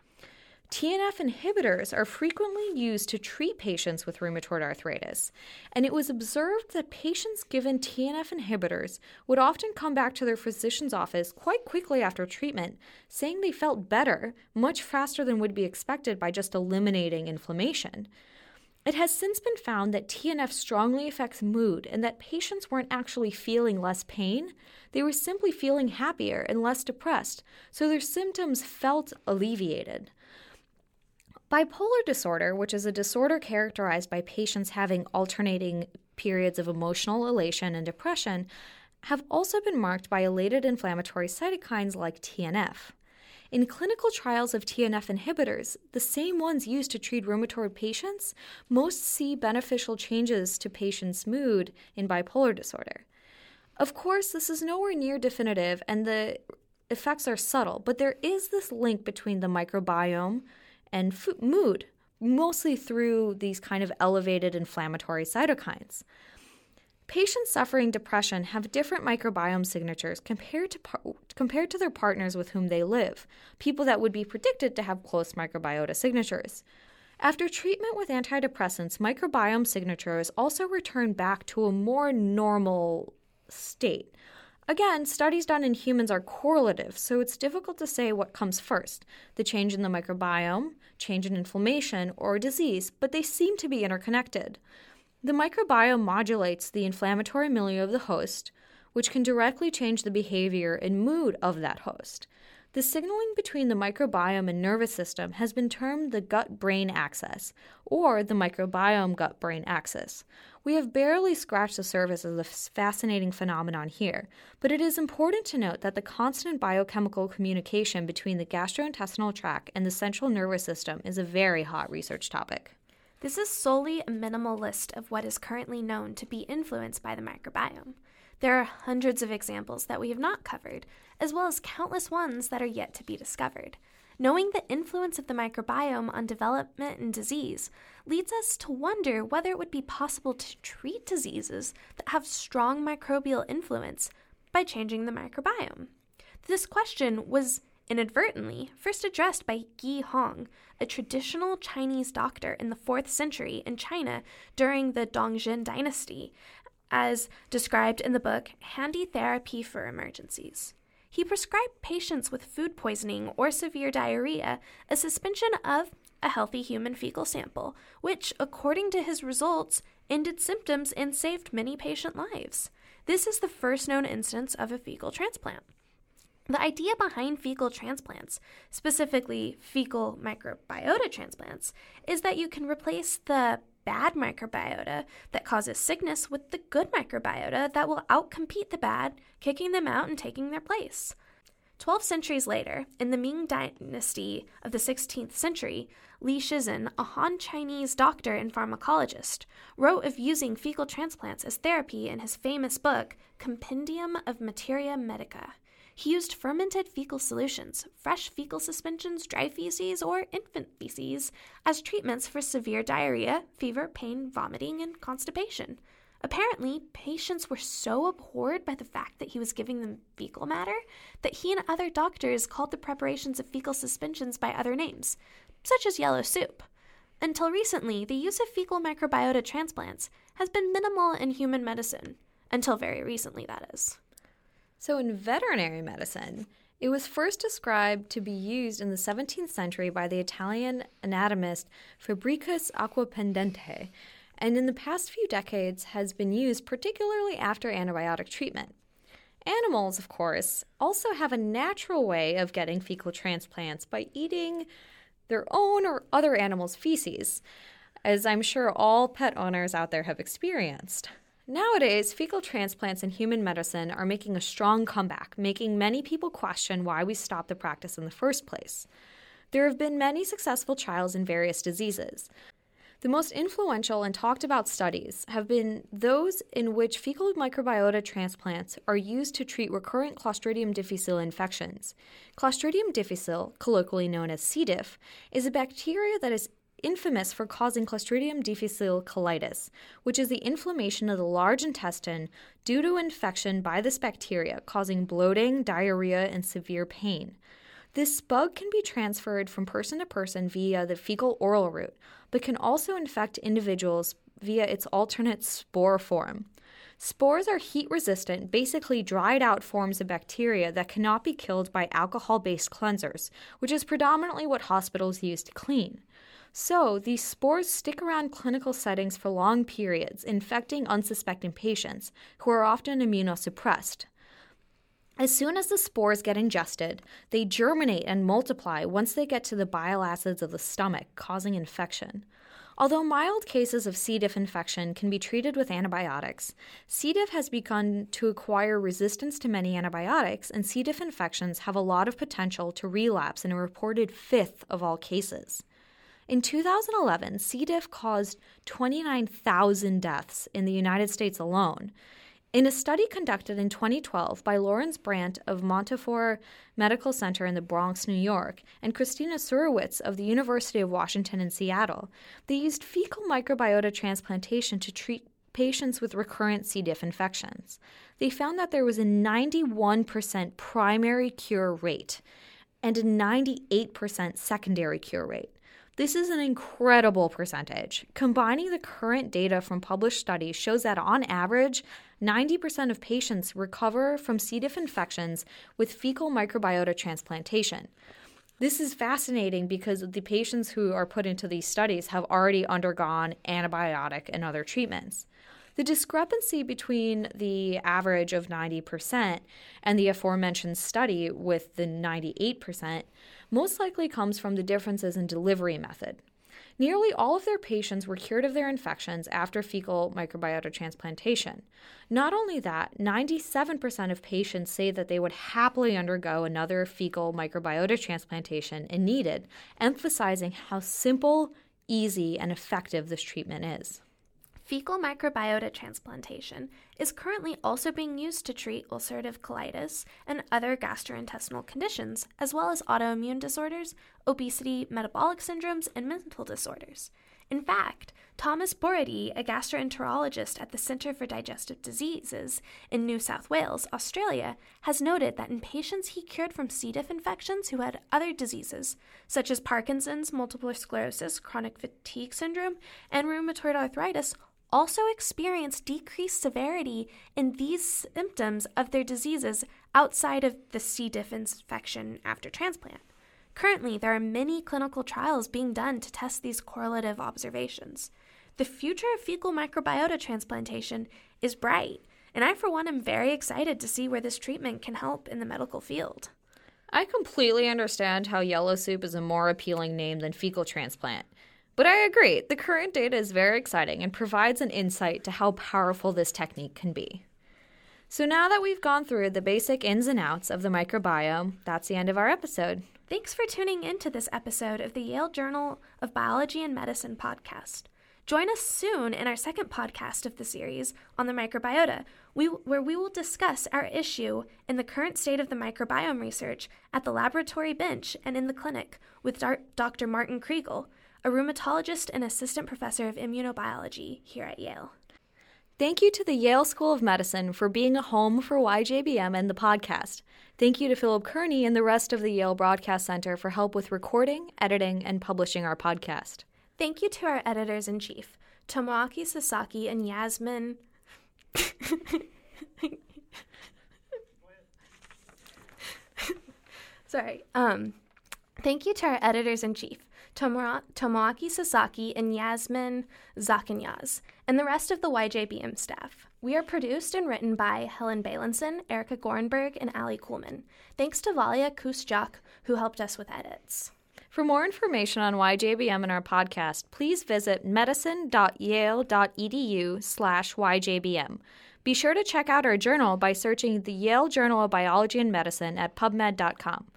TNF inhibitors are frequently used to treat patients with rheumatoid arthritis, and it was observed that patients given TNF inhibitors would often come back to their physician's office quite quickly after treatment, saying they felt better much faster than would be expected by just eliminating inflammation. It has since been found that TNF strongly affects mood and that patients weren't actually feeling less pain, they were simply feeling happier and less depressed, so their symptoms felt alleviated. Bipolar disorder, which is a disorder characterized by patients having alternating periods of emotional elation and depression, have also been marked by elated inflammatory cytokines like TNF. In clinical trials of TNF inhibitors, the same ones used to treat rheumatoid patients, most see beneficial changes to patients' mood in bipolar disorder. Of course, this is nowhere near definitive and the effects are subtle, but there is this link between the microbiome, and mood, mostly through these kind of elevated inflammatory cytokines. Patients suffering depression have different microbiome signatures compared to par- compared to their partners with whom they live, people that would be predicted to have close microbiota signatures. After treatment with antidepressants, microbiome signatures also return back to a more normal state. Again, studies done in humans are correlative, so it's difficult to say what comes first the change in the microbiome, change in inflammation, or disease, but they seem to be interconnected. The microbiome modulates the inflammatory milieu of the host, which can directly change the behavior and mood of that host. The signaling between the microbiome and nervous system has been termed the gut brain axis, or the microbiome gut brain axis. We have barely scratched the surface of this fascinating phenomenon here, but it is important to note that the constant biochemical communication between the gastrointestinal tract and the central nervous system is a very hot research topic. This is solely a minimal list of what is currently known to be influenced by the microbiome. There are hundreds of examples that we have not covered, as well as countless ones that are yet to be discovered. Knowing the influence of the microbiome on development and disease leads us to wonder whether it would be possible to treat diseases that have strong microbial influence by changing the microbiome. This question was inadvertently first addressed by Ge Hong, a traditional Chinese doctor in the 4th century in China during the Dongjin dynasty, as described in the book Handy Therapy for Emergencies. He prescribed patients with food poisoning or severe diarrhea a suspension of a healthy human fecal sample, which, according to his results, ended symptoms and saved many patient lives. This is the first known instance of a fecal transplant. The idea behind fecal transplants, specifically fecal microbiota transplants, is that you can replace the bad microbiota that causes sickness with the good microbiota that will outcompete the bad, kicking them out and taking their place. Twelve centuries later, in the Ming Dynasty of the 16th century, Li Shizhen, a Han Chinese doctor and pharmacologist, wrote of using fecal transplants as therapy in his famous book, Compendium of Materia Medica. He used fermented fecal solutions, fresh fecal suspensions, dry feces, or infant feces as treatments for severe diarrhea, fever, pain, vomiting, and constipation. Apparently, patients were so abhorred by the fact that he was giving them fecal matter that he and other doctors called the preparations of fecal suspensions by other names, such as yellow soup. Until recently, the use of fecal microbiota transplants has been minimal in human medicine. Until very recently, that is. So, in veterinary medicine, it was first described to be used in the 17th century by the Italian anatomist Fabricius Aquapendente, and in the past few decades has been used particularly after antibiotic treatment. Animals, of course, also have a natural way of getting fecal transplants by eating their own or other animals' feces, as I'm sure all pet owners out there have experienced. Nowadays, fecal transplants in human medicine are making a strong comeback, making many people question why we stopped the practice in the first place. There have been many successful trials in various diseases. The most influential and talked about studies have been those in which fecal microbiota transplants are used to treat recurrent Clostridium difficile infections. Clostridium difficile, colloquially known as C. diff, is a bacteria that is infamous for causing Clostridium difficile colitis, which is the inflammation of the large intestine due to infection by this bacteria, causing bloating, diarrhea, and severe pain. This bug can be transferred from person to person via the fecal oral route, but can also infect individuals via its alternate spore form. Spores are heat resistant, basically dried out forms of bacteria that cannot be killed by alcohol based cleansers, which is predominantly what hospitals use to clean. So, these spores stick around clinical settings for long periods, infecting unsuspecting patients, who are often immunosuppressed. As soon as the spores get ingested, they germinate and multiply once they get to the bile acids of the stomach, causing infection. Although mild cases of C. diff infection can be treated with antibiotics, C. diff has begun to acquire resistance to many antibiotics, and C. diff infections have a lot of potential to relapse in a reported fifth of all cases. In 2011, C. diff caused 29,000 deaths in the United States alone. In a study conducted in 2012 by Lawrence Brandt of Montefiore Medical Center in the Bronx, New York, and Christina Surawicz of the University of Washington in Seattle, they used fecal microbiota transplantation to treat patients with recurrent C. diff infections. They found that there was a 91% primary cure rate and a 98% secondary cure rate. This is an incredible percentage. Combining the current data from published studies shows that on average, 90% of patients recover from C. diff infections with fecal microbiota transplantation. This is fascinating because the patients who are put into these studies have already undergone antibiotic and other treatments. The discrepancy between the average of 90% and the aforementioned study with the 98% most likely comes from the differences in delivery method. Nearly all of their patients were cured of their infections after fecal microbiota transplantation. Not only that, 97% of patients say that they would happily undergo another fecal microbiota transplantation if needed, emphasizing how simple, easy, and effective this treatment is. Fecal microbiota transplantation is currently also being used to treat ulcerative colitis and other gastrointestinal conditions, as well as autoimmune disorders, obesity, metabolic syndromes, and mental disorders. In fact, Thomas Borody, a gastroenterologist at the Centre for Digestive Diseases in New South Wales, Australia, has noted that in patients he cured from C. diff infections who had other diseases, such as Parkinson's, multiple sclerosis, chronic fatigue syndrome, and rheumatoid arthritis, also experience decreased severity in these symptoms of their diseases outside of the C. diff infection after transplant. Currently, there are many clinical trials being done to test these correlative observations. The future of fecal microbiota transplantation is bright, and I, for one, am very excited to see where this treatment can help in the medical field. I completely understand how yellow soup is a more appealing name than fecal transplant. But I agree, the current data is very exciting and provides an insight to how powerful this technique can be. So now that we've gone through the basic ins and outs of the microbiome, that's the end of our episode. Thanks for tuning in to this episode of the Yale Journal of Biology and Medicine podcast. Join us soon in our second podcast of the series on the microbiota, where we will discuss our issue in the current state of the microbiome research at the laboratory bench and in the clinic with Dr. Martin Kriegel, a rheumatologist and assistant professor of immunobiology here at Yale. Thank you to the Yale School of Medicine for being a home for YJBM and the podcast. Thank you to Philip Kearney and the rest of the Yale Broadcast Center for help with recording, editing, and publishing our podcast. Thank you to our editors in chief, Tomoaki Sasaki and Yasmin. Sorry. Um, thank you to our editors in chief, Tomoaki Sasaki, and Yasmin Zakiniaeiz, and the rest of the YJBM staff. We are produced and written by Helen Beilinson, Erica Gorenberg, and Ali Kuhlman. Thanks to Valia Kusjak, who helped us with edits. For more information on YJBM and our podcast, please visit medicine.yale.edu slash YJBM. Be sure to check out our journal by searching the Yale Journal of Biology and Medicine at pubmed.com.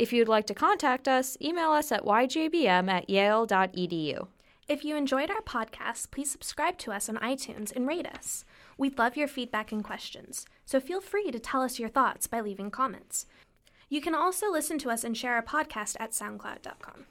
If you'd like to contact us, email us at yjbm at yale.edu. If you enjoyed our podcast, please subscribe to us on iTunes and rate us. We'd love your feedback and questions, so feel free to tell us your thoughts by leaving comments. You can also listen to us and share our podcast at soundcloud.com.